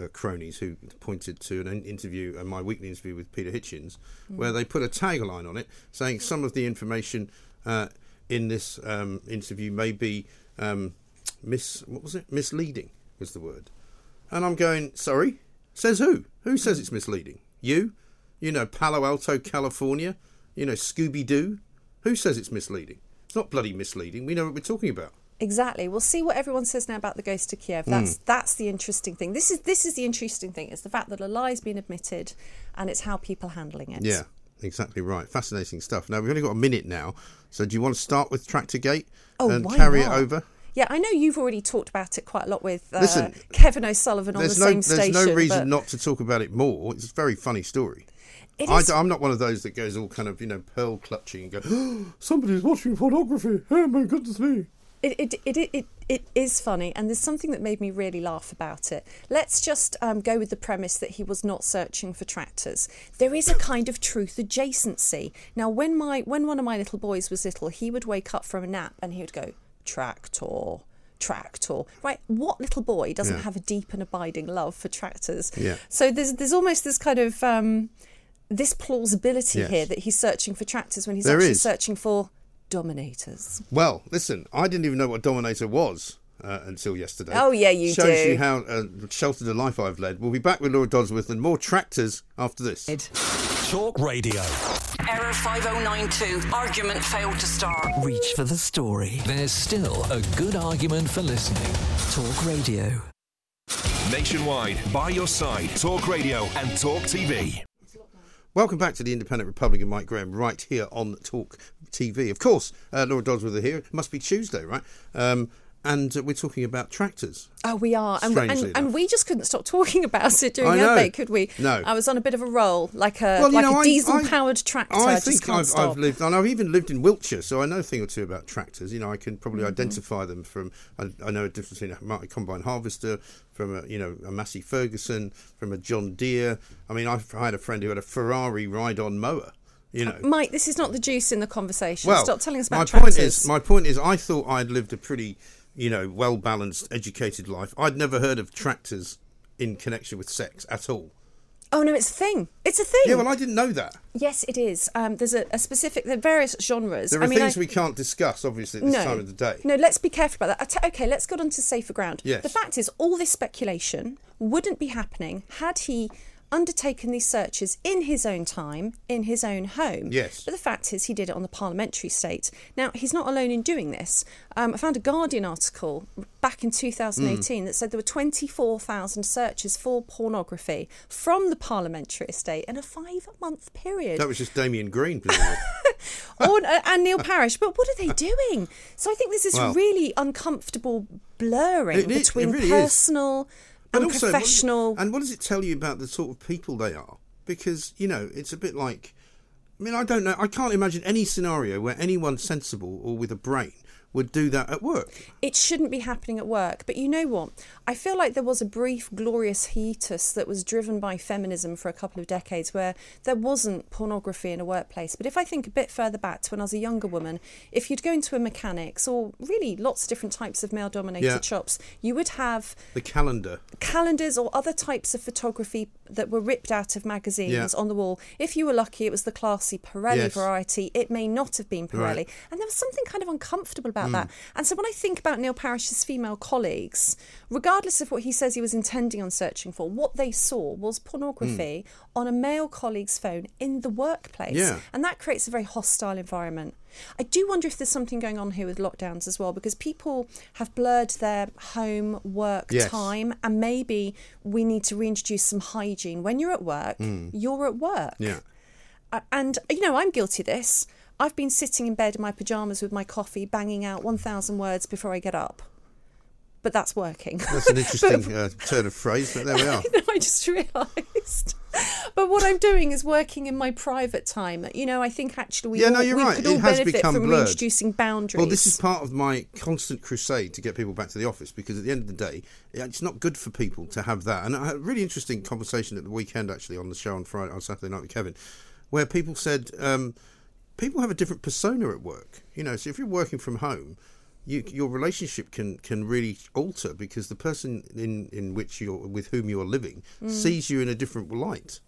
uh, cronies who pointed to an interview, uh, my weekly interview with Peter Hitchens, where they put a tagline on it saying some of the information uh, in this um, interview may be um, mis what was it misleading was the word, and I'm going sorry, says who? Who says it's misleading? You? You know Palo Alto, California? You know Scooby Doo? Who says it's misleading? It's not bloody misleading. We know what we're talking about. Exactly. We'll see what everyone says now about the ghost of Kiev. That's hmm. that's the interesting thing. This is this is the interesting thing. It's the fact that a lie's been admitted, and it's how people are handling it. Yeah, exactly right. Fascinating stuff. Now we've only got a minute now, so do you want to start with Tractorgate Oh, and carry not? it over? Yeah, I know you've already talked about it quite a lot with uh, Listen, Kevin O'Sullivan on the There's no, same there's station. no reason but not to talk about it more. It's a very funny story. I, am not one of those that goes all kind of you know pearl clutching and go, oh, (gasps) somebody's watching pornography. Oh my goodness me. It, it, it, it, it, it is funny, and there's something that made me really laugh about it. Let's just um, go with the premise that he was not searching for tractors. There is a kind of truth adjacency. Now, when my when one of my little boys was little, he would wake up from a nap and he would go, tractor, tractor. Right? What little boy doesn't Yeah. have a deep and abiding love for tractors? Yeah. So there's there's almost this kind of um, this plausibility Yes. here that he's searching for tractors when he's There actually is. searching for dominators. Well, listen, I didn't even know what Dominator was uh, until yesterday. Oh, yeah, you Shows do. you how uh, sheltered a life I've led. We'll be back with Laura Dodsworth and more tractors after this. Talk Radio. Error 5092. Argument failed to start. Reach for the story. There's still a good argument for listening. Talk Radio. Nationwide, by your side, Talk Radio and Talk TV. Welcome back to the Independent Republican, Mike Graham, right here on Talk TV. Of course, uh, Laura Dodsworth are here. It must be Tuesday, right? Um, and uh, we're talking about tractors. Oh, we are, and, and, and we just couldn't stop talking (laughs) about it during I the advert, could we? No. I was on a bit of a roll, like a Well, like know, a I- diesel-powered tractor. I think I've, stop. I've lived, and I've even lived in Wiltshire, so I know a thing or two about tractors. You know, I can probably Mm-hmm. identify them from. I, I know a difference between a combine harvester, from a you know a Massey Ferguson, from a John Deere. I mean, I've, I had a friend who had a Ferrari ride-on mower. You know, Mike, this is not the juice in the conversation. well, Stop telling us about my tractors. point is, my point is, I thought I'd lived a pretty, you know, well balanced, educated life. I'd never heard of tractors in connection with sex at all. oh no, it's a thing. It's a thing. Yeah, well, I didn't know that. yes, it is. Um, there's a, a specific. There are various genres. There are I mean, things I- we can't discuss, obviously, at this no, time of the day. No, let's be careful about that. T- okay, let's go on to safer ground. Yes. The fact is, all this speculation wouldn't be happening had he undertaken these searches in his own time, in his own home. Yes. But the fact is, he did it on the parliamentary state. Now, he's not alone in doing this. Um, I found a Guardian article back in 2018 that said there were 24,000 searches for pornography from the parliamentary estate in a five month period. That was just Damien Green, (laughs) or, uh, and Neil Parish. But what are they doing? So I think there's this Well- really uncomfortable blurring It is- it between really is. And also, what- professional. and what does it tell you about the sort of people they are? Because you know, it's a bit like. I mean, I don't know. I can't imagine any scenario where anyone sensible or with a brain would do that at work. it shouldn't be happening at work. But you know what? I feel like there was a brief, glorious hiatus that was driven by feminism for a couple of decades where there wasn't pornography in a workplace. But if I think a bit further back to when I was a younger woman, if you'd go into a mechanics or really lots of different types of male dominated Yeah. shops, you would have The calendar. calendars or other types of photography that were ripped out of magazines Yeah. on the wall. If you were lucky, it was the classy Pirelli Yes. variety. It may not have been Pirelli. Right. And there was something kind of uncomfortable about Mm. that. And so when I think about Neil Parish's female colleagues, regardless of what he says he was intending on searching for, what they saw was pornography on a male colleague's phone in the workplace. Mm. Yeah. And that creates a very hostile environment. I do wonder if there's something going on here with lockdowns as well, because people have blurred their home work Yes. time, and maybe we need to reintroduce some hygiene. When you're at work, you're at work. Mm. Yeah. And, you know, I'm guilty of this. I've been sitting in bed in my pyjamas with my coffee, banging out 1,000 words before I get up. But that's working. That's an interesting (laughs) uh, turn of phrase, but there we (laughs) are. no, I just realised. But what I'm doing is working in my private time. You know, I think actually we Yeah, all, no, you're we right. could It all has benefit become from blurred. reintroducing boundaries. Well, this is part of my constant crusade to get people back to the office because at the end of the day, it's not good for people to have that. And I had a really interesting conversation at the weekend, actually, on the show on Friday, on Saturday night with Kevin, where people said um, people have a different persona at work. You know, so if you're working from home, you, your relationship can can really alter because the person in in which you're with whom you're living Mm. sees you in a different light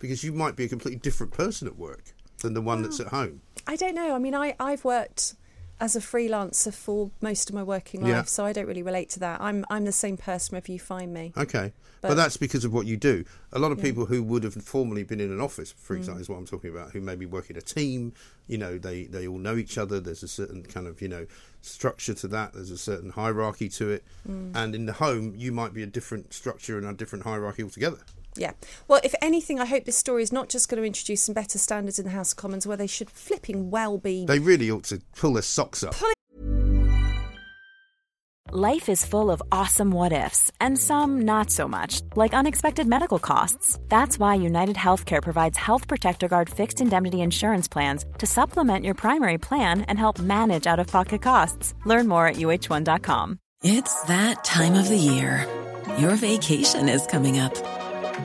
because you might be a completely different person at work than the one that's at home. I don't know. I mean, I, I've worked as a freelancer for most of my working life, Yeah. so I don't really relate to that. I'm I'm the same person wherever you find me. Okay. But, But- that's because of what you do. A lot of Yeah. people who would have formerly been in an office, for Mm. example, is what I'm talking about, who maybe work in a team, you know, they, they all know each other. There's a certain kind of, you know, structure to that. There's a certain hierarchy to it. Mm. And in the home, you might be a different structure and a different hierarchy altogether. Yeah. Well, if anything, I hope this story is not just going to introduce some better standards in the House of Commons, where they should flipping well be. They really ought to pull their socks up. Life is full of awesome what ifs, and some not so much, like unexpected medical costs. That's why United Healthcare provides Health Protector Guard fixed indemnity insurance plans to supplement your primary plan and help manage out of pocket costs. Learn more at uh1.com. It's that time of the year. Your vacation is coming up.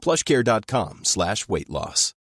plushcare.com slash weight loss.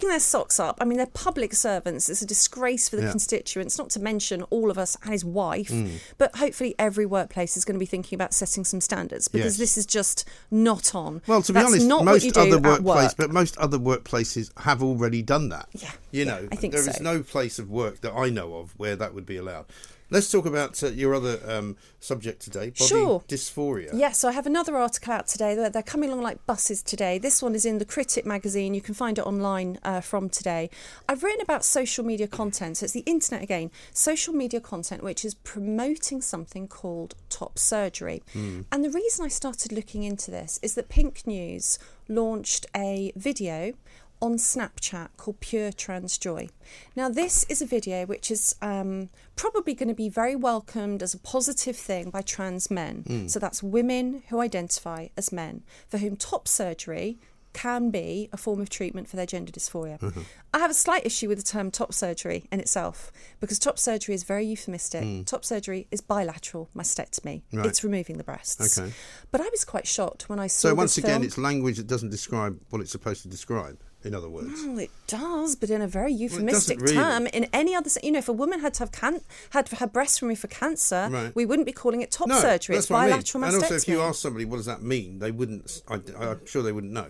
Picking their socks up. I mean, they're public servants. It's a disgrace for the Yeah. constituents, not to mention all of us and his wife. Mm. But hopefully, every workplace is going to be thinking about setting some standards because Yes. this is just not on. Well, to be That's honest, not most what you do other workplaces, work. but most other workplaces have already done that. Yeah, you yeah, know, I think there is so. no place of work that I know of where that would be allowed. Let's talk about uh, your other um, subject today, body Sure. dysphoria. Yes, so I have another article out today. They're, they're coming along like buses today. This one is in the Critic magazine. You can find it online uh, from today. I've written about social media content. So it's the internet again. Social media content which is promoting something called top surgery. Mm. And the reason I started looking into this is that Pink News launched a video on Snapchat called Pure Trans Joy. Now, this is a video which is um, probably going to be very welcomed as a positive thing by trans men. Mm. So that's women who identify as men, for whom top surgery can be a form of treatment for their gender dysphoria. Mhm. I have a slight issue with the term top surgery in itself because top surgery is very euphemistic. Mm. Top surgery is bilateral mastectomy. Right. It's removing the breasts. Okay. But I was quite shocked when I saw So once again, film. it's language that doesn't describe what it's supposed to describe. In other words, Well, it does, but in a very euphemistic really. term. In any other, you know, if a woman had to have can- had her breast removed for cancer, Right. we wouldn't be calling it top no, surgery. It's what I mean. bilateral And also, if you ask somebody what does that mean, they wouldn't. I, I'm sure they wouldn't know.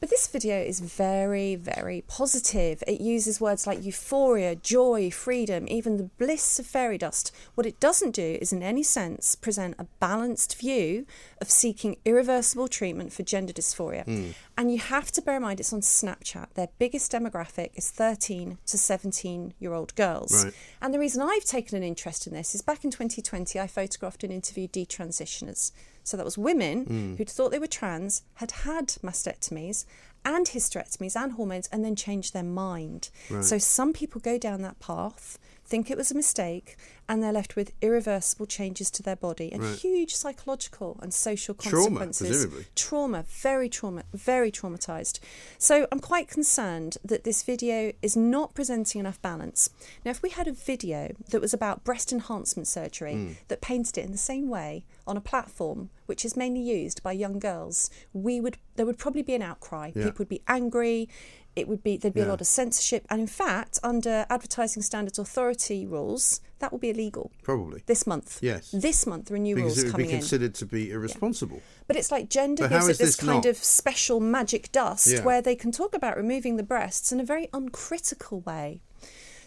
But this video is very, very positive. It uses words like euphoria, joy, freedom, even the bliss of fairy dust. What it doesn't do is, in any sense, present a balanced view of seeking irreversible treatment for gender dysphoria. Mm. And you have to bear in mind it's on Snapchat. Their biggest demographic is 13 to 17 year old girls. Right. And the reason I've taken an interest in this is back in 2020, I photographed and interviewed detransitioners. So that was women Mm. who'd thought they were trans, had had mastectomies and hysterectomies and hormones, and then changed their mind. Right. So some people go down that path, think it was a mistake, and they're left with irreversible changes to their body and Right. huge psychological and social consequences. Trauma, presumably. Trauma, very trauma, very traumatized. So I'm quite concerned that this video is not presenting enough balance. Now, if we had a video that was about breast enhancement surgery Mm. that painted it in the same way on a platform which is mainly used by young girls, we would there would probably be an outcry. Yeah. People would be angry. It would be there'd be Yeah. a lot of censorship, and in fact, under Advertising Standards Authority rules, that will be illegal Probably. this month. Yes. this month there are new because rules it would coming be in. considered to be irresponsible. But it's like gender But gives it this this kind of special magic dust Yeah. where they can talk about removing the breasts in a very uncritical way.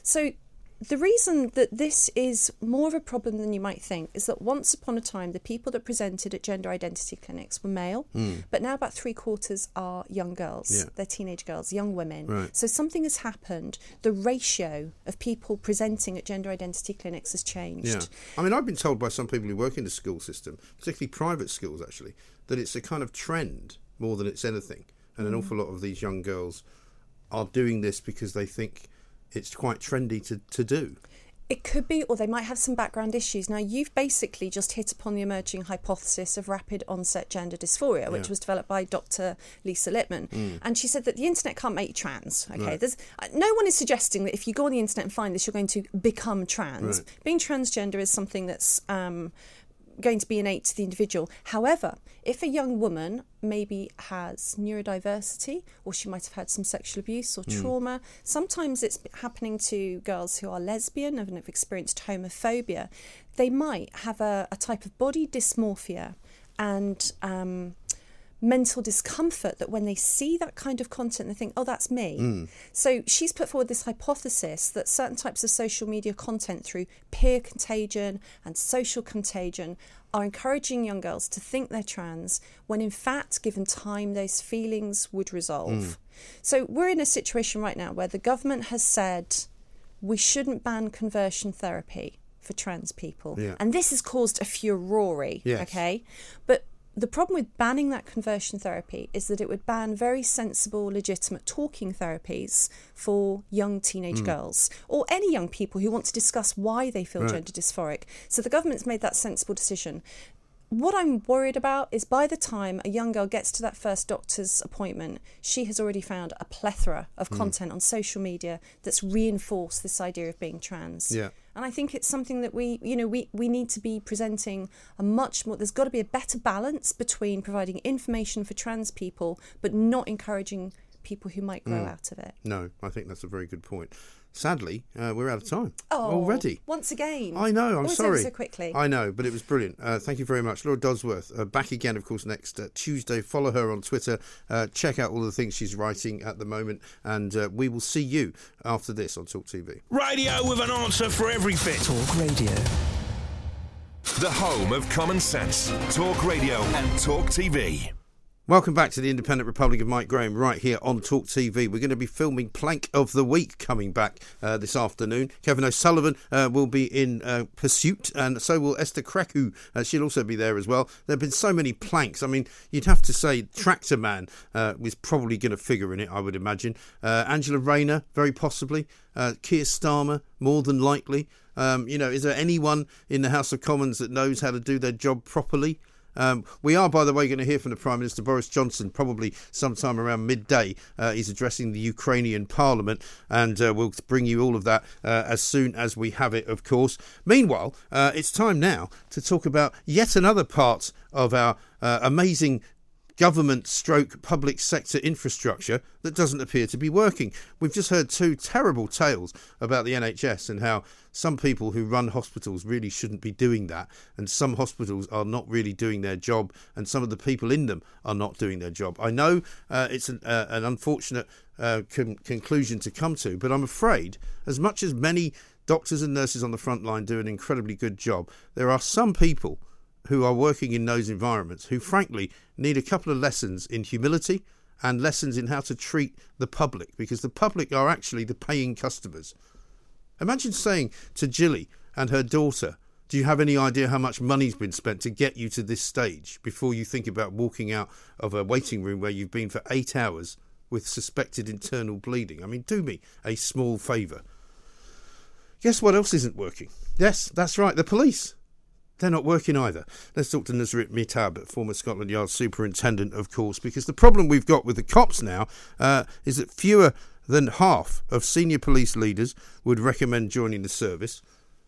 So the reason that this is more of a problem than you might think is that once upon a time the people that presented at gender identity clinics were male, Mm. but now about three quarters are young girls. Yeah. They're teenage girls, young women. Right. So something has happened. The ratio of people presenting at gender identity clinics has changed. Yeah. I mean, I've been told by some people who work in the school system, particularly private schools actually, that it's a kind of trend more than it's anything. And an Mm. awful lot of these young girls are doing this because they think it's quite trendy to, to do. It could be, or they might have some background issues. Now, you've basically just hit upon the emerging hypothesis of rapid onset gender dysphoria, which Yeah. was developed by Dr. Lisa Littman. Mm. And she said that the internet can't make you trans. Okay, Right. there's uh, no one is suggesting that if you go on the internet and find this, you're going to become trans. Right. Being transgender is something that's um, going to be innate to the individual. However, if a young woman maybe has neurodiversity or she might have had some sexual abuse or Mm. trauma, sometimes it's happening to girls who are lesbian and have experienced homophobia. They might have a, a type of body dysmorphia and um, mental discomfort that when they see that kind of content, they think, oh, that's me. Mm. So she's put forward this hypothesis that certain types of social media content through peer contagion and social contagion are encouraging young girls to think they're trans when in fact given time those feelings would resolve. Mm. So we're in a situation right now where the government has said we shouldn't ban conversion therapy for trans people. Yeah. And this has caused a furore, Yes. okay? But the problem with banning that conversion therapy is that it would ban very sensible, legitimate talking therapies for young teenage Mm. girls or any young people who want to discuss why they feel Right. gender dysphoric. So the government's made that sensible decision. What I'm worried about is by the time a young girl gets to that first doctor's appointment, she has already found a plethora of Mm. content on social media that's reinforced this idea of being trans. Yeah. And I think it's something that we, you know, we, we need to be presenting a much more, there's got to be a better balance between providing information for trans people, but not encouraging people who might grow Mm. out of it. No, I think that's a very good point. Sadly, uh, we're out of time Oh, already. Once again. I know. I'm Always over sorry. So quickly. I know, but it was brilliant. Uh, thank you very much, Laura Dodsworth. Uh, back again, of course, next uh, Tuesday. Follow her on Twitter. Uh, check out all the things she's writing at the moment, and uh, we will see you after this on Talk TV. Radio with an answer for everything. Talk Radio. The home of common sense. Talk Radio and Talk TV. Welcome back to the Independent Republic of Mike Graham, right here on Talk TV. We're going to be filming Plank of the Week coming back uh, this afternoon. Kevin O'Sullivan uh, will be in uh, pursuit, and so will Esther Krakue. Uh, she'll also be there as well. There have been so many planks. I mean, you'd have to say Tractor Man uh, was probably going to figure in it, I would imagine. Uh, Angela Rayner, very possibly. Keir Starmer, more than likely. Um, you know, is there anyone in the House of Commons that knows how to do their job properly? Um, we are, by the way, going to hear from the Prime Minister Boris Johnson probably sometime around midday. Uh, he's addressing the Ukrainian Parliament, and uh, we'll bring you all of that uh, as soon as we have it, of course. Meanwhile, uh, it's time now to talk about yet another part of our uh, amazing government stroke public sector infrastructure that doesn't appear to be working. We've just heard two terrible tales about the NHS and how some people who run hospitals really shouldn't be doing that, and some hospitals are not really doing their job, and some of the people in them are not doing their job. I know uh, it's an, uh, an unfortunate uh, con- conclusion to come to, but I'm afraid, as much as many doctors and nurses on the front line do an incredibly good job, there are some people who are working in those environments who, frankly, need a couple of lessons in humility and lessons in how to treat the public because the public are actually the paying customers. Imagine saying to Jilly and her daughter, Do you have any idea how much money's been spent to get you to this stage before you think about walking out of a waiting room where you've been for eight hours with suspected internal bleeding? I mean, do me a small favour. Guess what else isn't working? Yes, that's right, the police. They're not working either. Let's talk to Nusrit Mehtab, former Scotland Yard superintendent, of course, because the problem we've got with the cops now uh, is that fewer than half of senior police leaders would recommend joining the service.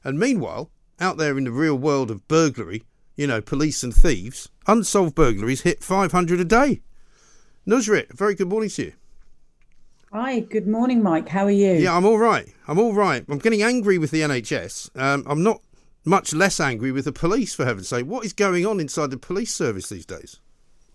And meanwhile, out there in the real world of burglary, you know, police and thieves, unsolved burglaries hit 500 a day. Nusrit, very good morning to you. Hi, good morning, Mike. How are you? Yeah, I'm all right. I'm all right. I'm getting angry with the NHS. Um, I'm not much less angry with the police, for heaven's sake. What is going on inside the police service these days?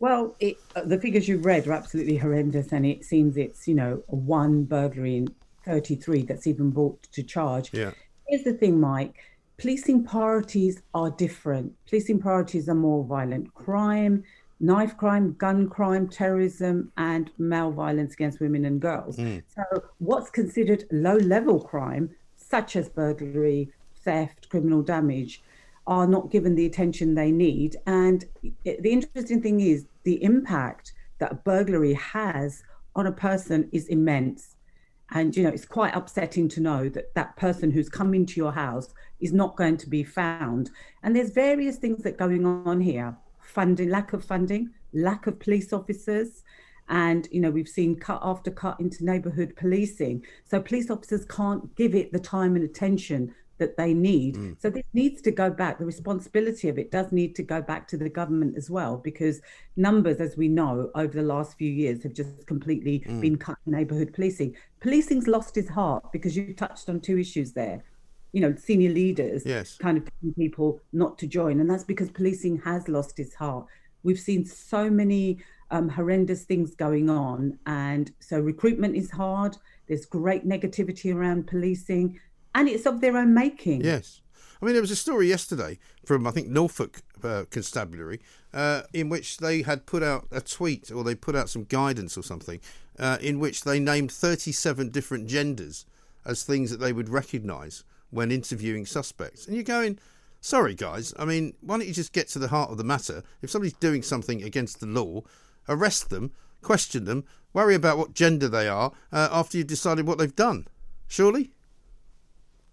Well, it, uh, the figures you read are absolutely horrendous, and it seems it's you know one burglary in 33 that's even brought to charge. Yeah. Here's the thing, Mike. Policing priorities are different. Policing priorities are more violent crime, knife crime, gun crime, terrorism, and male violence against women and girls. Mm. So, what's considered low level crime, such as burglary, theft, criminal damage, are not given the attention they need. And the interesting thing is the impact that a burglary has on a person is immense. And, you know, it's quite upsetting to know that that person who's come into your house is not going to be found. And there's various things that are going on here funding, lack of funding, lack of police officers. And, you know, we've seen cut after cut into neighborhood policing. So police officers can't give it the time and attention that they need. Mm. So this needs to go back. The responsibility of it does need to go back to the government as well, because numbers, as we know, over the last few years have just completely Mm. been cut in neighborhood policing. Policing's lost its heart because you touched on two issues there. You know, senior leaders Yes. kind of telling people not to join, and that's because policing has lost its heart. We've seen so many um, horrendous things going on, and so recruitment is hard. There's great negativity around policing, and it's of their own making. Yes. I mean, there was a story yesterday from, I think, Norfolk uh, Constabulary, uh, in which they had put out a tweet or they put out some guidance or something, uh, in which they named 37 different genders as things that they would recognise when interviewing suspects. And you're going, sorry, guys, I mean, why don't you just get to the heart of the matter? If somebody's doing something against the law, arrest them, question them, worry about what gender they are uh, after you've decided what they've done. Surely?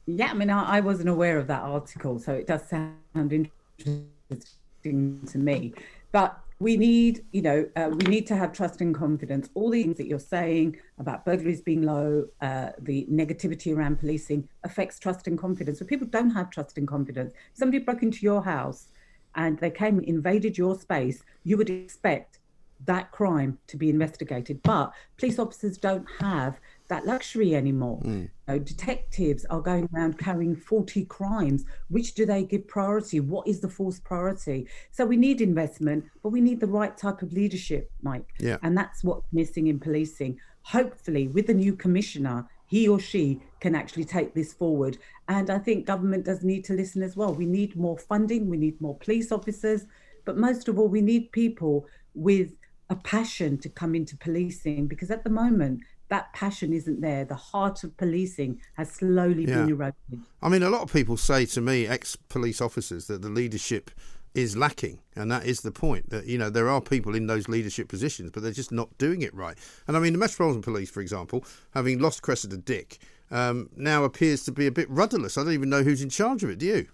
Yeah, I mean, I, I wasn't aware of that article, so it does sound interesting to me. But we need, you know, uh, we need to have trust and confidence. All the things that you're saying about burglaries being low, uh, the negativity around policing affects trust and confidence. So people don't have trust and confidence. Somebody broke into your house and they came and invaded your space. You would expect that crime to be investigated. But police officers don't have that luxury anymore. Mm. You know, detectives are going around carrying 40 crimes. Which do they give priority? What is the force priority? So we need investment, but we need the right type of leadership, Mike. Yeah. And that's what's missing in policing. Hopefully, with the new commissioner, he or she can actually take this forward. And I think government does need to listen as well. We need more funding, we need more police officers, but most of all, we need people with a passion to come into policing because at the moment, that passion isn't there. The heart of policing has slowly Yeah. been eroded. I mean, a lot of people say to me, ex police officers, that the leadership is lacking. And that is the point that, you know, there are people in those leadership positions, but they're just not doing it right. And I mean, the Metropolitan Police, for example, having lost Cressida Dick, um, now appears to be a bit rudderless. I don't even know who's in charge of it, do you?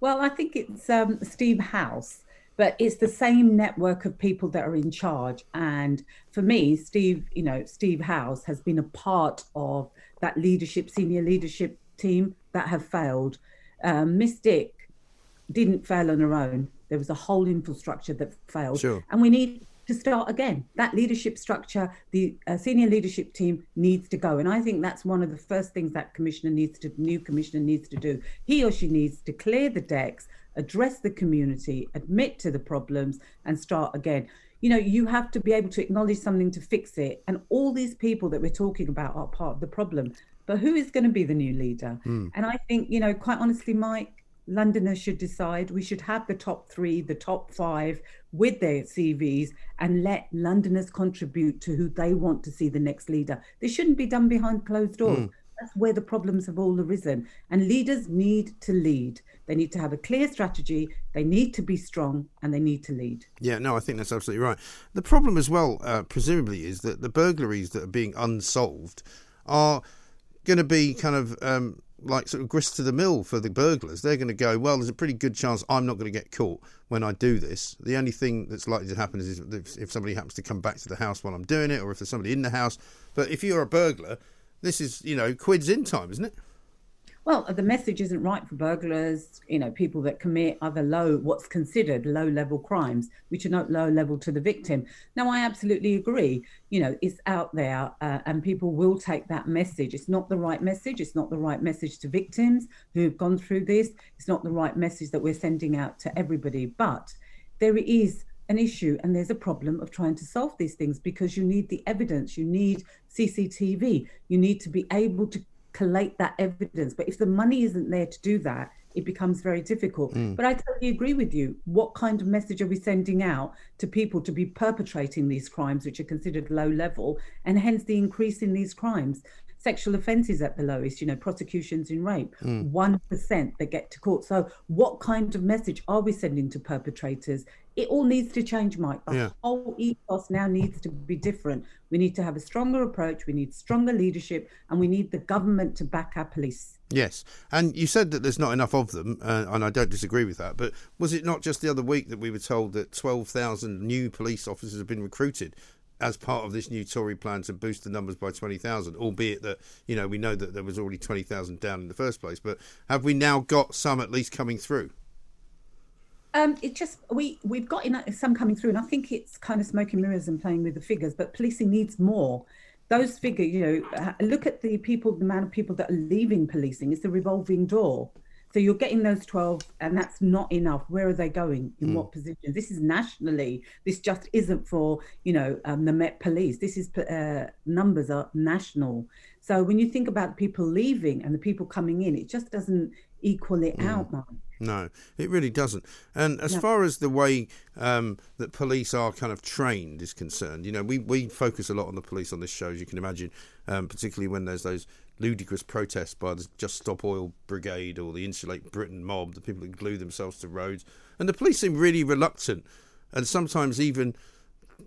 Well, I think it's um, Steve House, but it's the same network of people that are in charge. And for me, Steve, you know, Steve House has been a part of that leadership, senior leadership team that have failed. Um, Miss Dick didn't fail on her own. There was a whole infrastructure that failed. Sure. And we need to start again. That leadership structure, the uh, senior leadership team needs to go. And I think that's one of the first things that commissioner needs to, new commissioner needs to do. He or she needs to clear the decks, address the community, admit to the problems, and start again. You know, you have to be able to acknowledge something to fix it. And all these people that we're talking about are part of the problem. But who is going to be the new leader? Hmm. And I think, you know, quite honestly, Mike, Londoners should decide. We should have the top three, the top five with their CVs and let Londoners contribute to who they want to see the next leader. This shouldn't be done behind closed doors. Mm. That's where the problems have all arisen. And leaders need to lead. They need to have a clear strategy, they need to be strong, and they need to lead. Yeah, no, I think that's absolutely right. The problem as well, uh, presumably, is that the burglaries that are being unsolved are going to be kind of um, like sort of grist to the mill for the burglars. They're going to go, well, there's a pretty good chance I'm not going to get caught when I do this. The only thing that's likely to happen is if, if somebody happens to come back to the house while I'm doing it, or if there's somebody in the house. But if you're a burglar, this is, you know, quids in time, isn't it? Well, the message isn't right for burglars, you know, people that commit other low, what's considered low level crimes, which are not low level to the victim. Now, I absolutely agree. You know, it's out there uh, and people will take that message. It's not the right message. It's not the right message to victims who've gone through this. It's not the right message that we're sending out to everybody. But there is an issue and there's a problem of trying to solve these things because you need the evidence, you need CCTV, you need to be able to collate that evidence. But if the money isn't there to do that, it becomes very difficult. Mm. But I totally agree with you. What kind of message are we sending out to people to be perpetrating these crimes, which are considered low level, and hence the increase in these crimes? Sexual offences at the lowest, you know, prosecutions in rape, Mm. 1% that get to court. So, what kind of message are we sending to perpetrators? It all needs to change, Mike. The Yeah. whole ethos now needs to be different. We need to have a stronger approach, we need stronger leadership, and we need the government to back our police. Yes, and you said that there's not enough of them, uh, and I don't disagree with that. But was it not just the other week that we were told that 12,000 new police officers have been recruited as part of this new Tory plan to boost the numbers by 20,000? Albeit that you know we know that there was already 20,000 down in the first place, but have we now got some at least coming through? Um, it just we we've got enough, some coming through, and I think it's kind of smoking mirrors and playing with the figures. But policing needs more. Those figures, you know, look at the people, the amount of people that are leaving policing. It's a revolving door. So you're getting those 12, and that's not enough. Where are they going? In Mm. what positions? This is nationally. This just isn't for, you know, um, the Met Police. This is uh, numbers are national. So when you think about people leaving and the people coming in, it just doesn't equal it Mm. out, Mark. No, it really doesn't. And as No. far as the way um, that police are kind of trained is concerned, you know, we, we focus a lot on the police on this show, as you can imagine, um, particularly when there's those ludicrous protests by the Just Stop Oil Brigade or the Insulate Britain mob, the people that glue themselves to roads. And the police seem really reluctant and sometimes even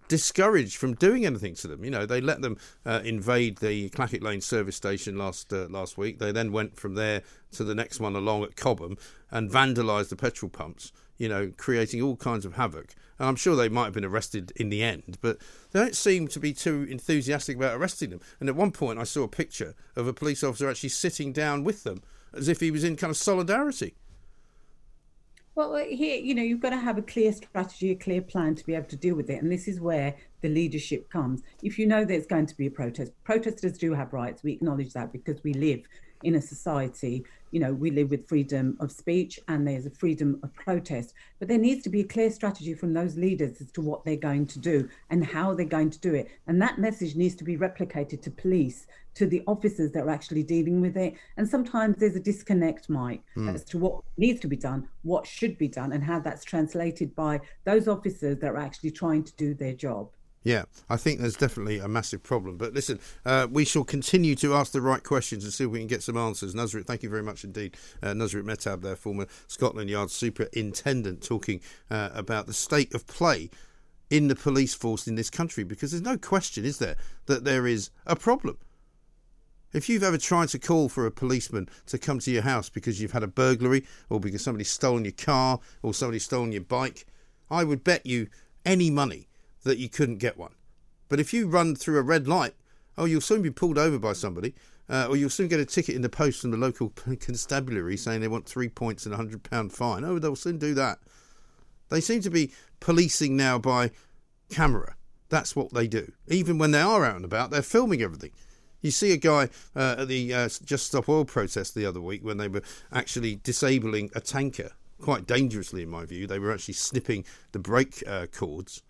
discouraged from doing anything to them. You know, they let them uh, invade the Clackett Lane service station last uh, last week. They then went from there to the next one along at Cobham and vandalised the petrol pumps. You know, creating all kinds of havoc. And I'm sure they might have been arrested in the end, but they don't seem to be too enthusiastic about arresting them. And at one point, I saw a picture of a police officer actually sitting down with them as if he was in kind of solidarity. Well, here, you know, you've got to have a clear strategy, a clear plan to be able to deal with it. And this is where the leadership comes. If you know there's going to be a protest, protesters do have rights. We acknowledge that because we live in a society, you know, we live with freedom of speech and there's a freedom of protest. But there needs to be a clear strategy from those leaders as to what they're going to do and how they're going to do it. And that message needs to be replicated to police, to the officers that are actually dealing with it. And sometimes there's a disconnect, Mike, Hmm. as to what needs to be done, what should be done, and how that's translated by those officers that are actually trying to do their job. Yeah, I think there's definitely a massive problem. But listen, uh, we shall continue to ask the right questions and see if we can get some answers. Nusrit, thank you very much indeed. Uh, Mehtab, there, former Scotland Yard superintendent, talking uh, about the state of play in the police force in this country because there's no question, is there, that there is a problem. If you've ever tried to call for a policeman to come to your house because you've had a burglary or because somebody's stolen your car or somebody's stolen your bike, I would bet you any money that you couldn't get one. But if you run through a red light, oh, you'll soon be pulled over by somebody, uh, or you'll soon get a ticket in the post from the local (laughs) constabulary saying they want three points and a hundred pound fine. Oh, they'll soon do that. They seem to be policing now by camera. That's what they do. Even when they are out and about, they're filming everything. You see a guy uh, at the uh, Just Stop Oil protest the other week when they were actually disabling a tanker, quite dangerously in my view. They were actually snipping the brake uh, cords.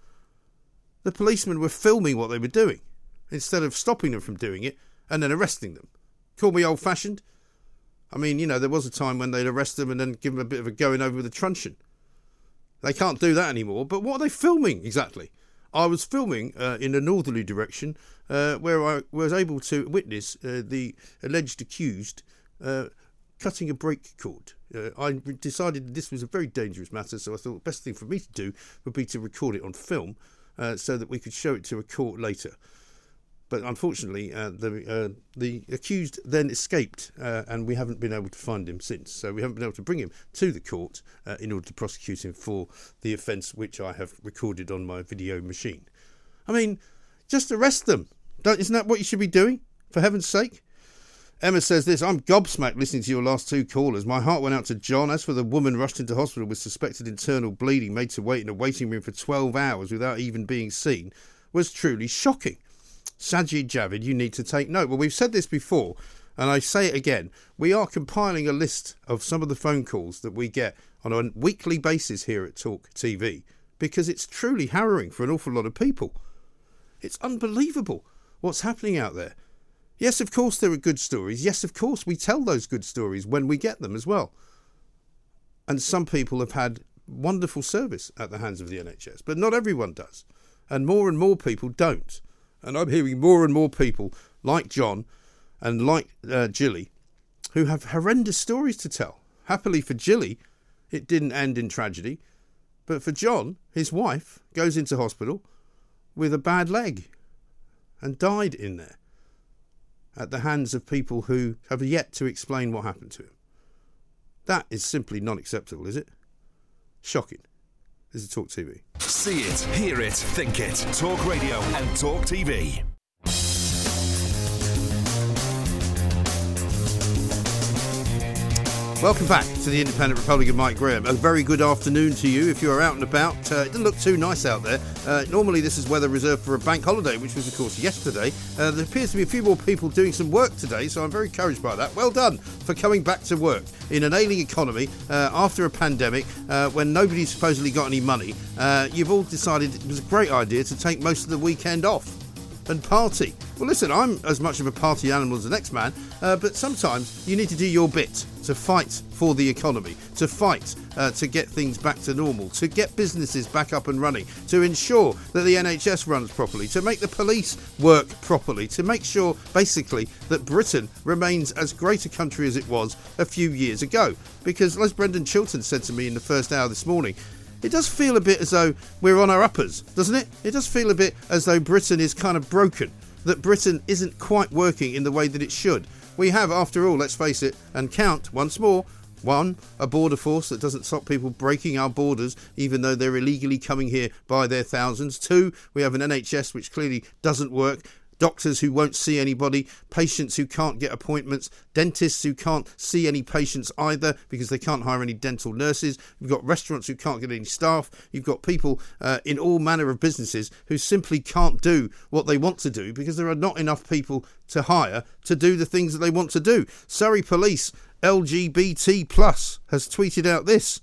The policemen were filming what they were doing instead of stopping them from doing it and then arresting them. Call me old fashioned? I mean, you know, there was a time when they'd arrest them and then give them a bit of a going over with a truncheon. They can't do that anymore. But what are they filming exactly? I was filming uh, in a northerly direction uh, where I was able to witness uh, the alleged accused uh, cutting a brake cord. Uh, I decided this was a very dangerous matter, so I thought the best thing for me to do would be to record it on film uh, so that we could show it to a court later. But unfortunately, uh, the uh, the accused then escaped, uh, and we haven't been able to find him since. So we haven't been able to bring him to the court uh, in order to prosecute him for the offence which I have recorded on my video machine. I mean, just arrest them. Don't, isn't that what you should be doing? For heaven's sake. Emma says this I'm gobsmacked listening to your last two callers. My heart went out to John. As for the woman rushed into hospital with suspected internal bleeding, made to wait in a waiting room for 12 hours without even being seen, was truly shocking. Sajid Javid, you need to take note. Well, we've said this before, and I say it again. We are compiling a list of some of the phone calls that we get on a weekly basis here at Talk TV because it's truly harrowing for an awful lot of people. It's unbelievable what's happening out there. Yes, of course, there are good stories. Yes, of course, we tell those good stories when we get them as well. And some people have had wonderful service at the hands of the NHS, but not everyone does. And more and more people don't. And I'm hearing more and more people like John and like uh, Jilly who have horrendous stories to tell. Happily for Jilly, it didn't end in tragedy. But for John, his wife goes into hospital with a bad leg and died in there at the hands of people who have yet to explain what happened to him. That is simply not acceptable, is it? Shocking. This is Talk TV. See it, hear it, think it. Talk Radio and Talk TV. Welcome back to the Independent Republic of Mike Graham. A very good afternoon to you if you're out and about. Uh, it doesn't look too nice out there. Uh, normally, this is weather reserved for a bank holiday, which was, of course, yesterday. Uh, there appears to be a few more people doing some work today, so I'm very encouraged by that. Well done for coming back to work in an ailing economy uh, after a pandemic uh, when nobody's supposedly got any money. Uh, you've all decided it was a great idea to take most of the weekend off and party. Well, listen, I'm as much of a party animal as the next man, uh, but sometimes you need to do your bit to fight for the economy, to fight uh, to get things back to normal, to get businesses back up and running, to ensure that the NHS runs properly, to make the police work properly, to make sure, basically, that Britain remains as great a country as it was a few years ago. Because, as Brendan Chilton said to me in the first hour this morning, it does feel a bit as though we're on our uppers, doesn't it? It does feel a bit as though Britain is kind of broken, that Britain isn't quite working in the way that it should. We have, after all, let's face it, and count once more. One, a border force that doesn't stop people breaking our borders, even though they're illegally coming here by their thousands. Two, we have an NHS which clearly doesn't work. Doctors who won't see anybody, patients who can't get appointments, dentists who can't see any patients either because they can't hire any dental nurses. You've got restaurants who can't get any staff. You've got people uh, in all manner of businesses who simply can't do what they want to do because there are not enough people to hire to do the things that they want to do. Surrey Police LGBT Plus has tweeted out this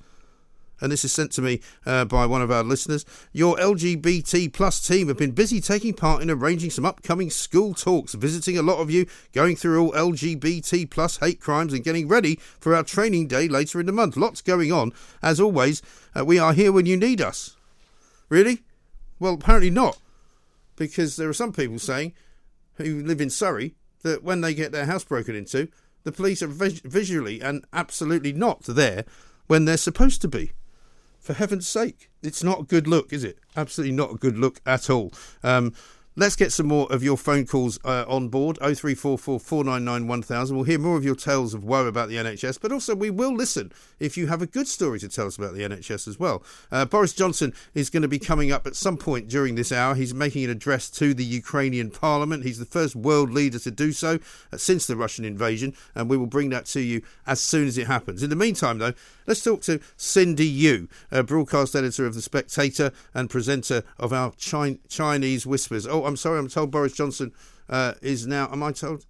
and this is sent to me uh, by one of our listeners. Your LGBT plus team have been busy taking part in arranging some upcoming school talks, visiting a lot of you, going through all LGBT plus hate crimes, and getting ready for our training day later in the month. Lots going on. As always, uh, we are here when you need us. Really? Well, apparently not, because there are some people saying who live in Surrey that when they get their house broken into, the police are vis- visually and absolutely not there when they're supposed to be for heaven's sake. It's not a good look, is it? Absolutely not a good look at all. Um, Let's get some more of your phone calls uh, on board. 0344 499 1000. We'll hear more of your tales of woe about the NHS, but also we will listen if you have a good story to tell us about the NHS as well. Uh, Boris Johnson is going to be coming up at some point during this hour. He's making an address to the Ukrainian parliament. He's the first world leader to do so uh, since the Russian invasion, and we will bring that to you as soon as it happens. In the meantime, though, let's talk to Cindy Yu, broadcast editor of The Spectator and presenter of our Chi- Chinese Whispers. Oh, I'm sorry, I'm told Boris Johnson uh, is now. Am I told?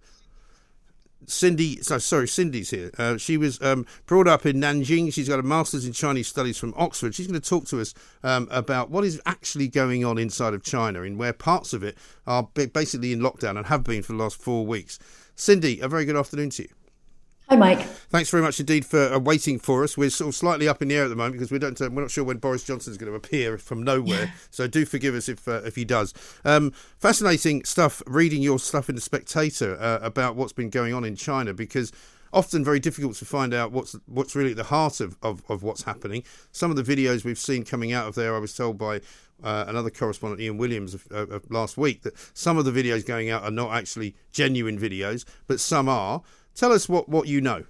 Cindy, so, sorry, Cindy's here. Uh, she was um, brought up in Nanjing. She's got a master's in Chinese studies from Oxford. She's going to talk to us um, about what is actually going on inside of China and where parts of it are basically in lockdown and have been for the last four weeks. Cindy, a very good afternoon to you. Hi, Mike. Thanks very much indeed for uh, waiting for us. We're sort of slightly up in the air at the moment because we don't uh, we're not sure when Boris Johnson is going to appear from nowhere. so do forgive us if uh, if he does. Um, fascinating stuff. Reading your stuff in the Spectator uh, about what's been going on in China because often very difficult to find out what's what's really at the heart of, of, of what's happening. Some of the videos we've seen coming out of there, I was told by uh, another correspondent, Ian Williams, of, of last week, that some of the videos going out are not actually genuine videos, but some are. Tell us what, what you know.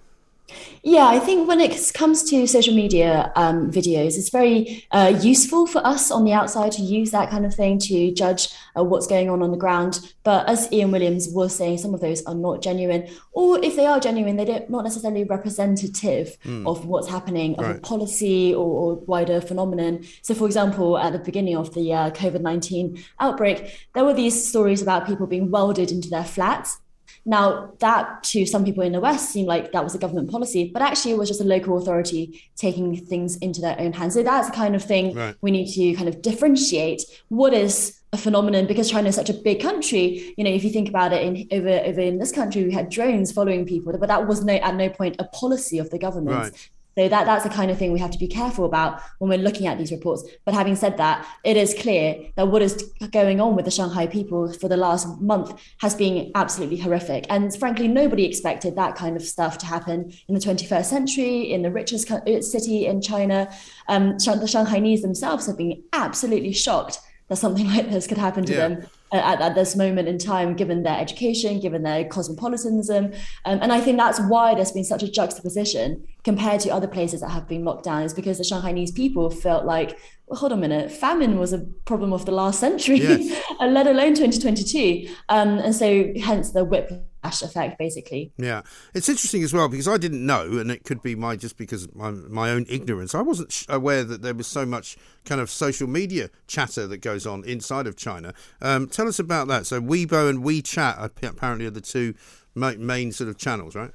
Yeah, I think when it comes to social media um, videos, it's very uh, useful for us on the outside to use that kind of thing to judge uh, what's going on on the ground. But as Ian Williams was saying, some of those are not genuine, or if they are genuine, they're not not necessarily representative mm. of what's happening of right. a policy or, or, wider phenomenon. So, for example, at the beginning of the uh, COVID nineteen outbreak, there were these stories about people being welded into their flats now, that to some people in the West seemed like that was a government policy, but actually it was just a local authority taking things into their own hands. So that's the kind of thing right. we need to kind of differentiate what is a phenomenon because China is such a big country. You know, if you think about it, in over over in this country, we had drones following people, but that was no at no point a policy of the government. Right. So that that's the kind of thing we have to be careful about when we're looking at these reports. But having said that, it is clear that what is going on with the Shanghai people for the last month has been absolutely horrific. And frankly, nobody expected that kind of stuff to happen in the 21st century in the richest uh, city in China. Um, the Shanghainese themselves have been absolutely shocked that something (laughs) like this could happen to yeah. them at, at, this moment in time, given their education, given their cosmopolitanism. Um, and I think that's why there's been such a juxtaposition compared to other places that have been locked down, is because the Shanghainese people felt like, well, hold on a minute, famine was a problem of the last century, yes. (laughs) let alone 2022. Um, and so hence the whip effect basically. Yeah. It's interesting as well because i didn't know and it could be my just because my, my own ignorance. I wasn't aware that there was so much kind of social media chatter that goes on inside of china. Um, tell us about that. So weibo and wechat apparently are the two main sort of channels right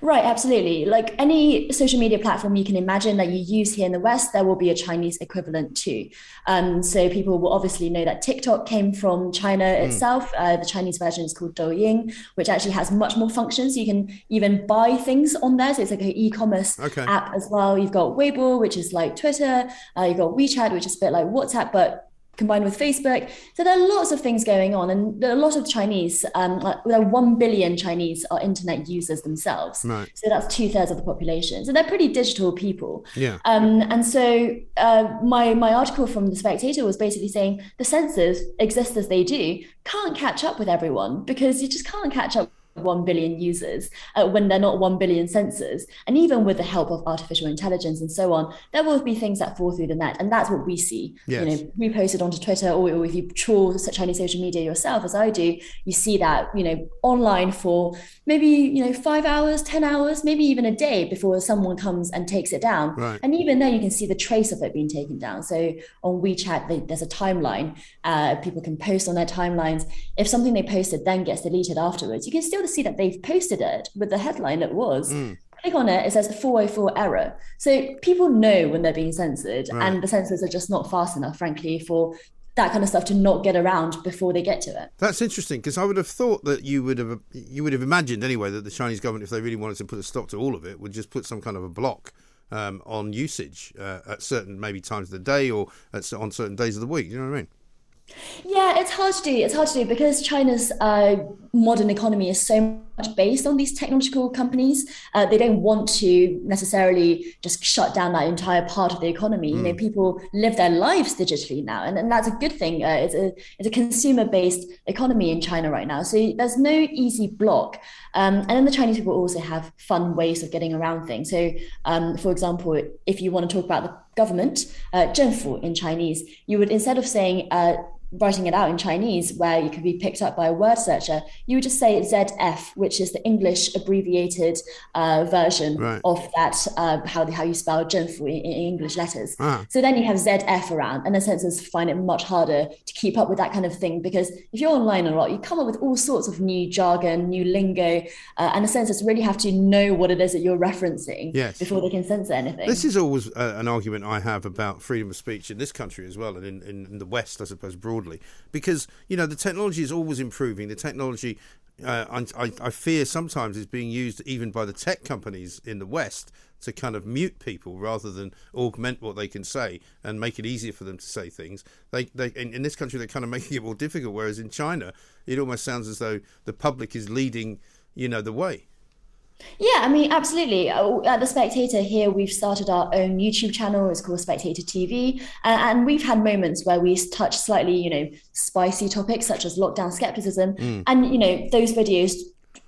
Right, absolutely. Like any social media platform you can imagine that you use here in the West, there will be a Chinese equivalent too. Um, so people will obviously know that TikTok came from China mm. itself. Uh, the Chinese version is called Douyin, which actually has much more functions. You can even buy things on there. So it's like an e-commerce okay. app as well. You've got Weibo, which is like Twitter. Uh, you've got WeChat, which is a bit like WhatsApp, but combined with Facebook. So there are lots of things going on, and a lot of Chinese, um, like, there are one billion Chinese are internet users themselves. Right. So that's two thirds of the population. So they're pretty digital people. Yeah. Um, and so uh, my my article from the Spectator was basically saying the censors exist as they do can't catch up with everyone because you just can't catch up 1 billion users uh, when they're not 1 billion censors. And even with the help of artificial intelligence and so on, there will be things that fall through the net. And that's what we see. Yes. You know, we posted onto Twitter or, or if you trawl Chinese social media yourself, as I do, you see that, you know, online for maybe, you know, five hours, 10 hours, maybe even a day before someone comes and takes it down. Right. And even then you can see the trace of it being taken down. So on WeChat, there's a timeline. Uh, people can post on their timelines. If something they posted then gets deleted afterwards, you can still see that they've posted it with the headline it was. Mm. Click on it, it says 404 error. So people know when they're being censored, Right. and the censors are just not fast enough, frankly, for that kind of stuff to not get around before they get to it. That's interesting because I would have thought that you would have you would have imagined anyway that the Chinese government, if they really wanted to put a stop to all of it, would just put some kind of a block um, on usage uh, at certain maybe times of the day or at, on certain days of the week. You know what I mean? Yeah, it's hard to do. It's hard to do because China's uh, modern economy is so much based on these technological companies. Uh, they don't want to necessarily just shut down that entire part of the economy. You know, Mm. people live their lives digitally now, and, and that's a good thing. Uh, it's a it's a consumer based economy in China right now, so there's no easy block. Um, and then the Chinese people also have fun ways of getting around things. So, um, for example, if you want to talk about the government, uh, 政府 in Chinese, you would instead of saying uh, writing it out in Chinese, where you could be picked up by a word searcher, you would just say ZF, which is the English abbreviated uh, version Right. of that, uh, how, how you spell 政府 in, in English letters. Ah. So then you have ZF around, and the censors find it much harder to keep up with that kind of thing because if you're online a lot, you come up with all sorts of new jargon, new lingo, uh, and the censors really have to know what it is that you're referencing Yes. before they can censor anything. This is always uh, an argument I have about freedom of speech in this country as well, and in, in, in the West, I suppose, broadly, because you know the technology is always improving. The technology, uh, I, I, I fear, sometimes is being used even by the tech companies in the West to kind of mute people rather than augment what they can say and make it easier for them to say things. They, they in, in this country, they're kind of (laughs) making it more difficult. Whereas in China, it almost sounds as though the public is leading, you know, the way. Yeah, I mean, absolutely. Uh, At The Spectator here, we've started our own YouTube channel. It's called Spectator TV. Uh, and we've had moments where we touch slightly, you know, spicy topics such as lockdown skepticism. Mm. And, you know, those videos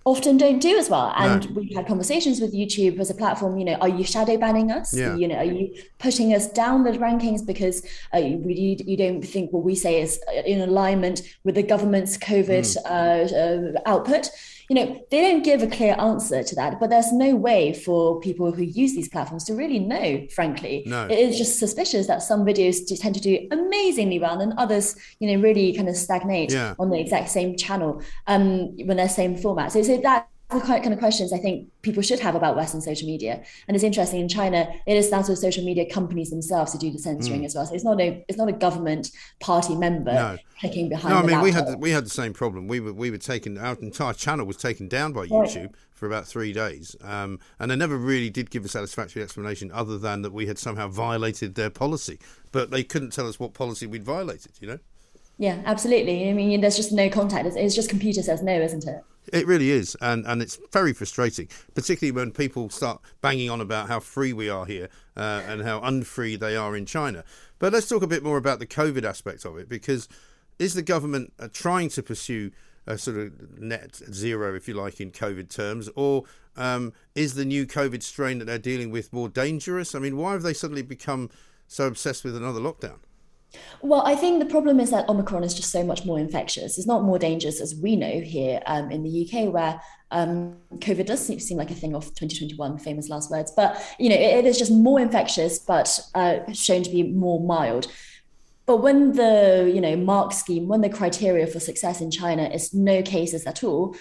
often don't do as well. And No. we've had conversations with YouTube as a platform, you know, are you shadow banning us? Yeah. You know, are you pushing us down the rankings because uh, you, you you don't think what we say is uh, in alignment with the government's COVID Mm. uh, uh, output? You know, they don't give a clear answer to that, but there's no way for people who use these platforms to really know, frankly. No. It is just suspicious that some videos tend to do amazingly well and others, you know, really kind of stagnate Yeah. on the exact same channel um, when they're same format. So, so that the kind kind of questions I think people should have about Western social media. And it's interesting in China, it is down to social media companies themselves to do the censoring Mm. as well. So it's not a it's not a government party member No. clicking behind. No, I mean we had the, we had the same problem. We were we were taken our entire channel was taken down by Right. YouTube for about three days, um, and they never really did give a satisfactory explanation other than that we had somehow violated their policy. But they couldn't tell us what policy we'd violated. You know, Yeah, absolutely. I mean, there's just no contact. It's, it's just computer says no, isn't it? It really is, and and it's very frustrating, particularly when people start banging on about how free we are here uh, and how unfree they are in China. But let's talk a bit more about the COVID aspect of it, because is the government uh, trying to pursue a sort of net zero, if you like, in COVID terms, or um, is the new COVID strain that they're dealing with more dangerous? I mean, why have they suddenly become so obsessed with another lockdown? Well, I think the problem is that Omicron is just so much more infectious. It's not more dangerous as we know here um, in the UK, where um, COVID does seem, seem like a thing of 2021, famous last words. But you know, it, it is just more infectious, but uh, shown to be more mild. But when the you know mark scheme, when the criteria for success in China is no cases at all,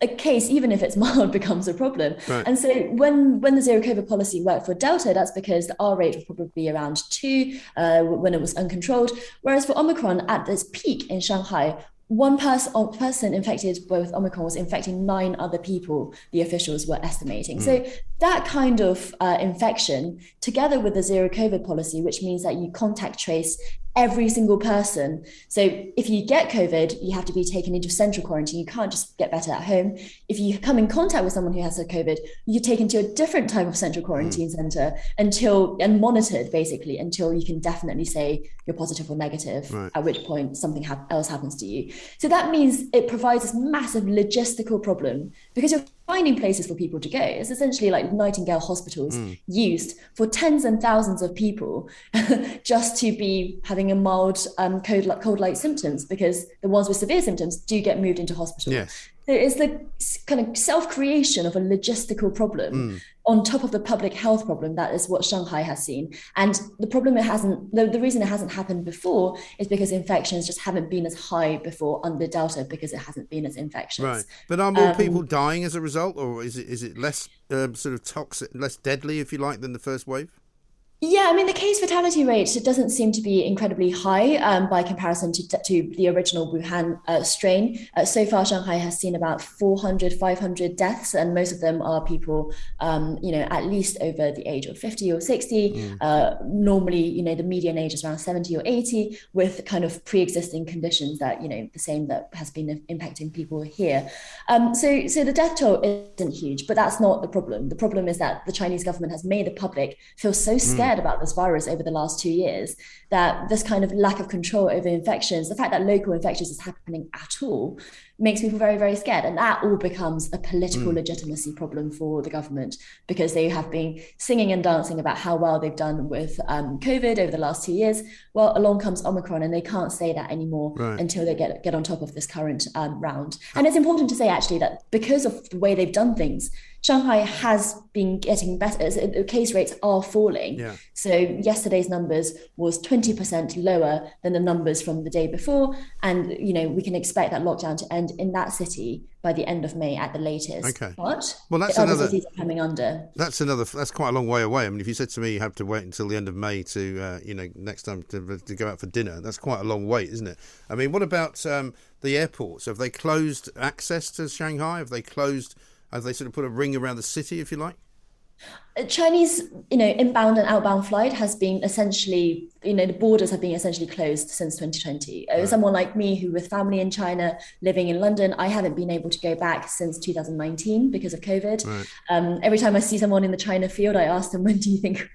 a case, even if it's (laughs) mild, becomes a problem. Right. And so when when the zero COVID policy worked for Delta, that's because the R rate was probably around two uh, when it was uncontrolled. Whereas for Omicron, at its peak in Shanghai, one person person infected with Omicron was infecting nine other people. The officials were estimating. So Mm. that kind of uh, infection, together with the zero COVID policy, which means that you contact trace every single person. So if you get COVID, you have to be taken into central quarantine. You can't just get better at home. If you come in contact with someone who has a COVID, you're taken to a different type of central quarantine mm. center until and monitored basically until you can definitely say you're positive or negative. Right. At which point something ha- else happens to you. So that means it provides this massive logistical problem because you're finding places for people to go. It's essentially like Nightingale hospitals mm. used for tens and thousands of people (laughs) just to be having a mild um, cold, cold-like symptoms because the ones with severe symptoms do get moved into hospital. Yes. There is the kind of self-creation of a logistical problem mm. on top of the public health problem that is what Shanghai has seen. And the problem it hasn't, the, the reason it hasn't happened before is because infections just haven't been as high before under Delta because it hasn't been as infectious. Right. But are more um, people dying as a result, or is it is it less um, sort of toxic, less deadly, if you like, than the first wave? Yeah, I mean, the case fatality rate doesn't seem to be incredibly high um, by comparison to, to the original Wuhan uh, strain. Uh, so far, Shanghai has seen about 400, 500 deaths, and most of them are people, um, you know, at least over the age of 50 or 60. Mm. Uh, normally, you know, the median age is around 70 or 80 with kind of pre existing conditions that, you know, the same that has been impacting people here. Um, so, so the death toll isn't huge, but that's not the problem. The problem is that the Chinese government has made the public feel so scared. Mm about this virus over the last two years that this kind of lack of control over infections, the fact that local infections is happening at all, makes people very, very scared. And that all becomes a political mm. legitimacy problem for the government because they have been singing and dancing about how well they've done with um, COVID over the last two years. Well, along comes Omicron, and they can't say that anymore right. until they get, get on top of this current um, round. And it's important to say, actually, that because of the way they've done things, Shanghai has been getting better. The case rates are falling. Yeah. So yesterday's numbers was 20% lower than the numbers from the day before. And, you know, we can expect that lockdown to end in that city by the end of May at the latest. Okay. But well, that's other another, cities are coming under. That's another. That's quite a long way away. I mean, if you said to me you have to wait until the end of May to, uh, you know, next time to, to go out for dinner, that's quite a long wait, isn't it? I mean, what about um, the airports? Have they closed access to Shanghai? Have they closed? Have they sort of put a ring around the city, if you like? Chinese, you know, inbound and outbound flight has been essentially, you know, the borders have been essentially closed since 2020. Right. Someone like me, who with family in China, living in London, I haven't been able to go back since 2019 because of COVID. Right. Um, every time I see someone in the China field, I ask them, (laughs) "When do you think,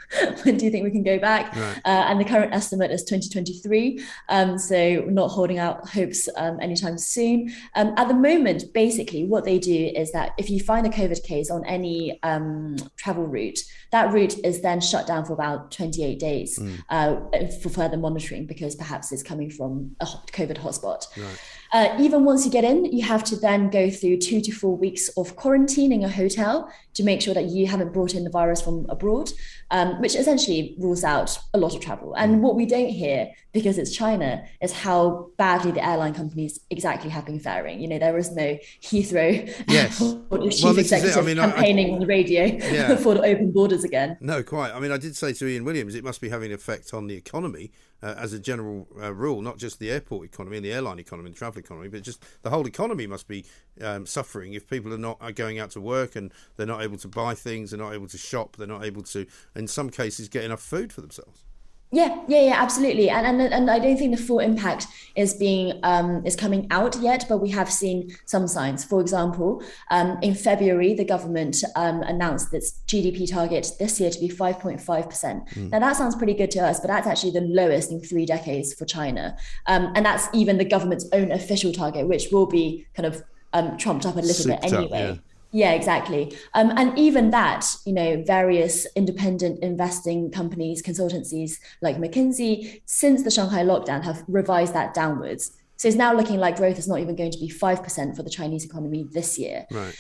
when do you think we can go back?" Right. Uh, and the current estimate is 2023. Um, so not holding out hopes um, anytime soon. Um, at the moment, basically, what they do is that if you find a COVID case on any um, travel route route. That route is then shut down for about 28 days mm. uh, for further monitoring because perhaps it's coming from a COVID hotspot. Right. Uh, even once you get in, you have to then go through two to four weeks of quarantine in a hotel to make sure that you haven't brought in the virus from abroad, um, which essentially rules out a lot of travel. And mm. what we don't hear, because it's China, is how badly the airline companies exactly have been faring. You know, there was no Heathrow yes. (laughs) chief well, executive I mean, campaigning I, I, on the radio yeah. (laughs) for the open borders again. No, quite. I mean, I did say to Ian Williams, it must be having an effect on the economy uh, as a general uh, rule, not just the airport economy and the airline economy and the travel economy, but just the whole economy must be um, suffering if people are not are going out to work and they're not able to buy things, they're not able to shop, they're not able to, in some cases, get enough food for themselves. Yeah, yeah, yeah, absolutely, and and and I don't think the full impact is being um, is coming out yet, but we have seen some signs. For example, um, in February, the government um, announced its GDP target this year to be five point five percent. Hmm. Now that sounds pretty good to us, but that's actually the lowest in three decades for China, um, and that's even the government's own official target, which will be kind of um, trumped up a little Souped bit anyway. Up, yeah. Yeah, exactly. Um, and even that, you know, various independent investing companies, consultancies like McKinsey, since the Shanghai lockdown, have revised that downwards. So it's now looking like growth is not even going to be 5% for the Chinese economy this year. Right.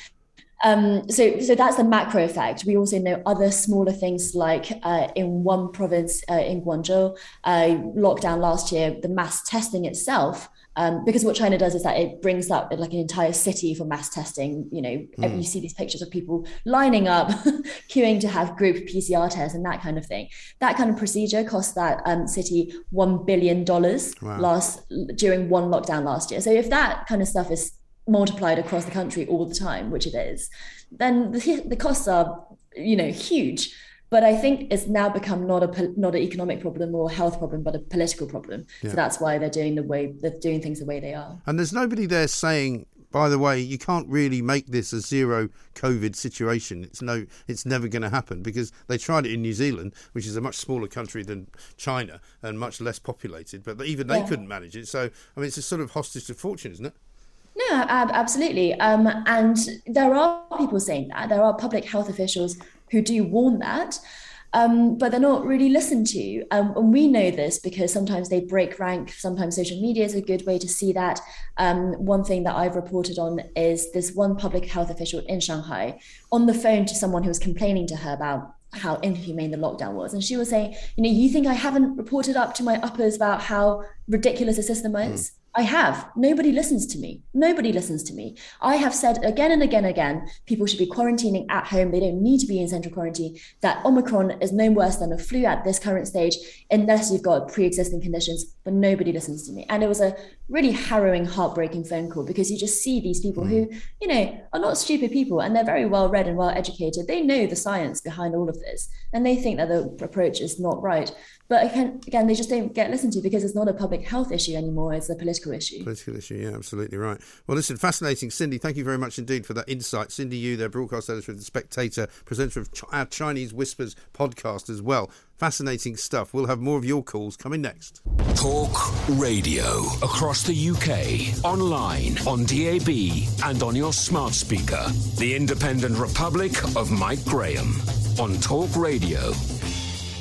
Um, so, so that's the macro effect. We also know other smaller things like uh, in one province uh, in Guangzhou, uh, lockdown last year, the mass testing itself um, because what China does is that it brings up like an entire city for mass testing. You know, mm. you see these pictures of people lining up, (laughs) queuing to have group PCR tests and that kind of thing. That kind of procedure cost that um, city one billion dollars wow. last during one lockdown last year. So if that kind of stuff is multiplied across the country all the time, which it is, then the, the costs are you know huge. But I think it's now become not a not an economic problem or a health problem, but a political problem. Yeah. So that's why they're doing the way they're doing things the way they are. And there's nobody there saying, by the way, you can't really make this a zero COVID situation. It's no, it's never going to happen because they tried it in New Zealand, which is a much smaller country than China and much less populated, but even they Yeah. couldn't manage it. So, I mean, it's a sort of hostage to fortune, isn't it? No, ab- absolutely. Um, and there are people saying that. There are public health officials who do warn that, um, but they're not really listened to. Um, and we know this because sometimes they break rank. Sometimes social media is a good way to see that. Um, one thing that I've reported on is this one public health official in Shanghai on the phone to someone who was complaining to her about how inhumane the lockdown was. And she was saying, you know, you think I haven't reported up to my uppers about how ridiculous the system is? I have. Nobody listens to me. Nobody listens to me. I have said again and again and again, people should be quarantining at home. They don't need to be in central quarantine. That Omicron is no worse than a flu at this current stage, unless you've got pre-existing conditions. But nobody listens to me. And it was a really harrowing, heartbreaking phone call because you just see these people who, mm. you know, are not stupid people and they're very well read and well educated. They know the science behind all of this, and they think that the approach is not right. But again, again, they just don't get listened to because it's not a public health issue anymore; it's a political issue. Political issue, yeah, absolutely right. Well, listen, fascinating, Cindy. Thank you very much indeed for that insight. Cindy Yu, their broadcast editor of The Spectator, presenter of Ch- our Chinese Whispers podcast as well. Fascinating stuff. We'll have more of your calls coming next. Talk radio across the UK, online, on DAB, and on your smart speaker. The Independent Republic of Mike Graham on Talk Radio.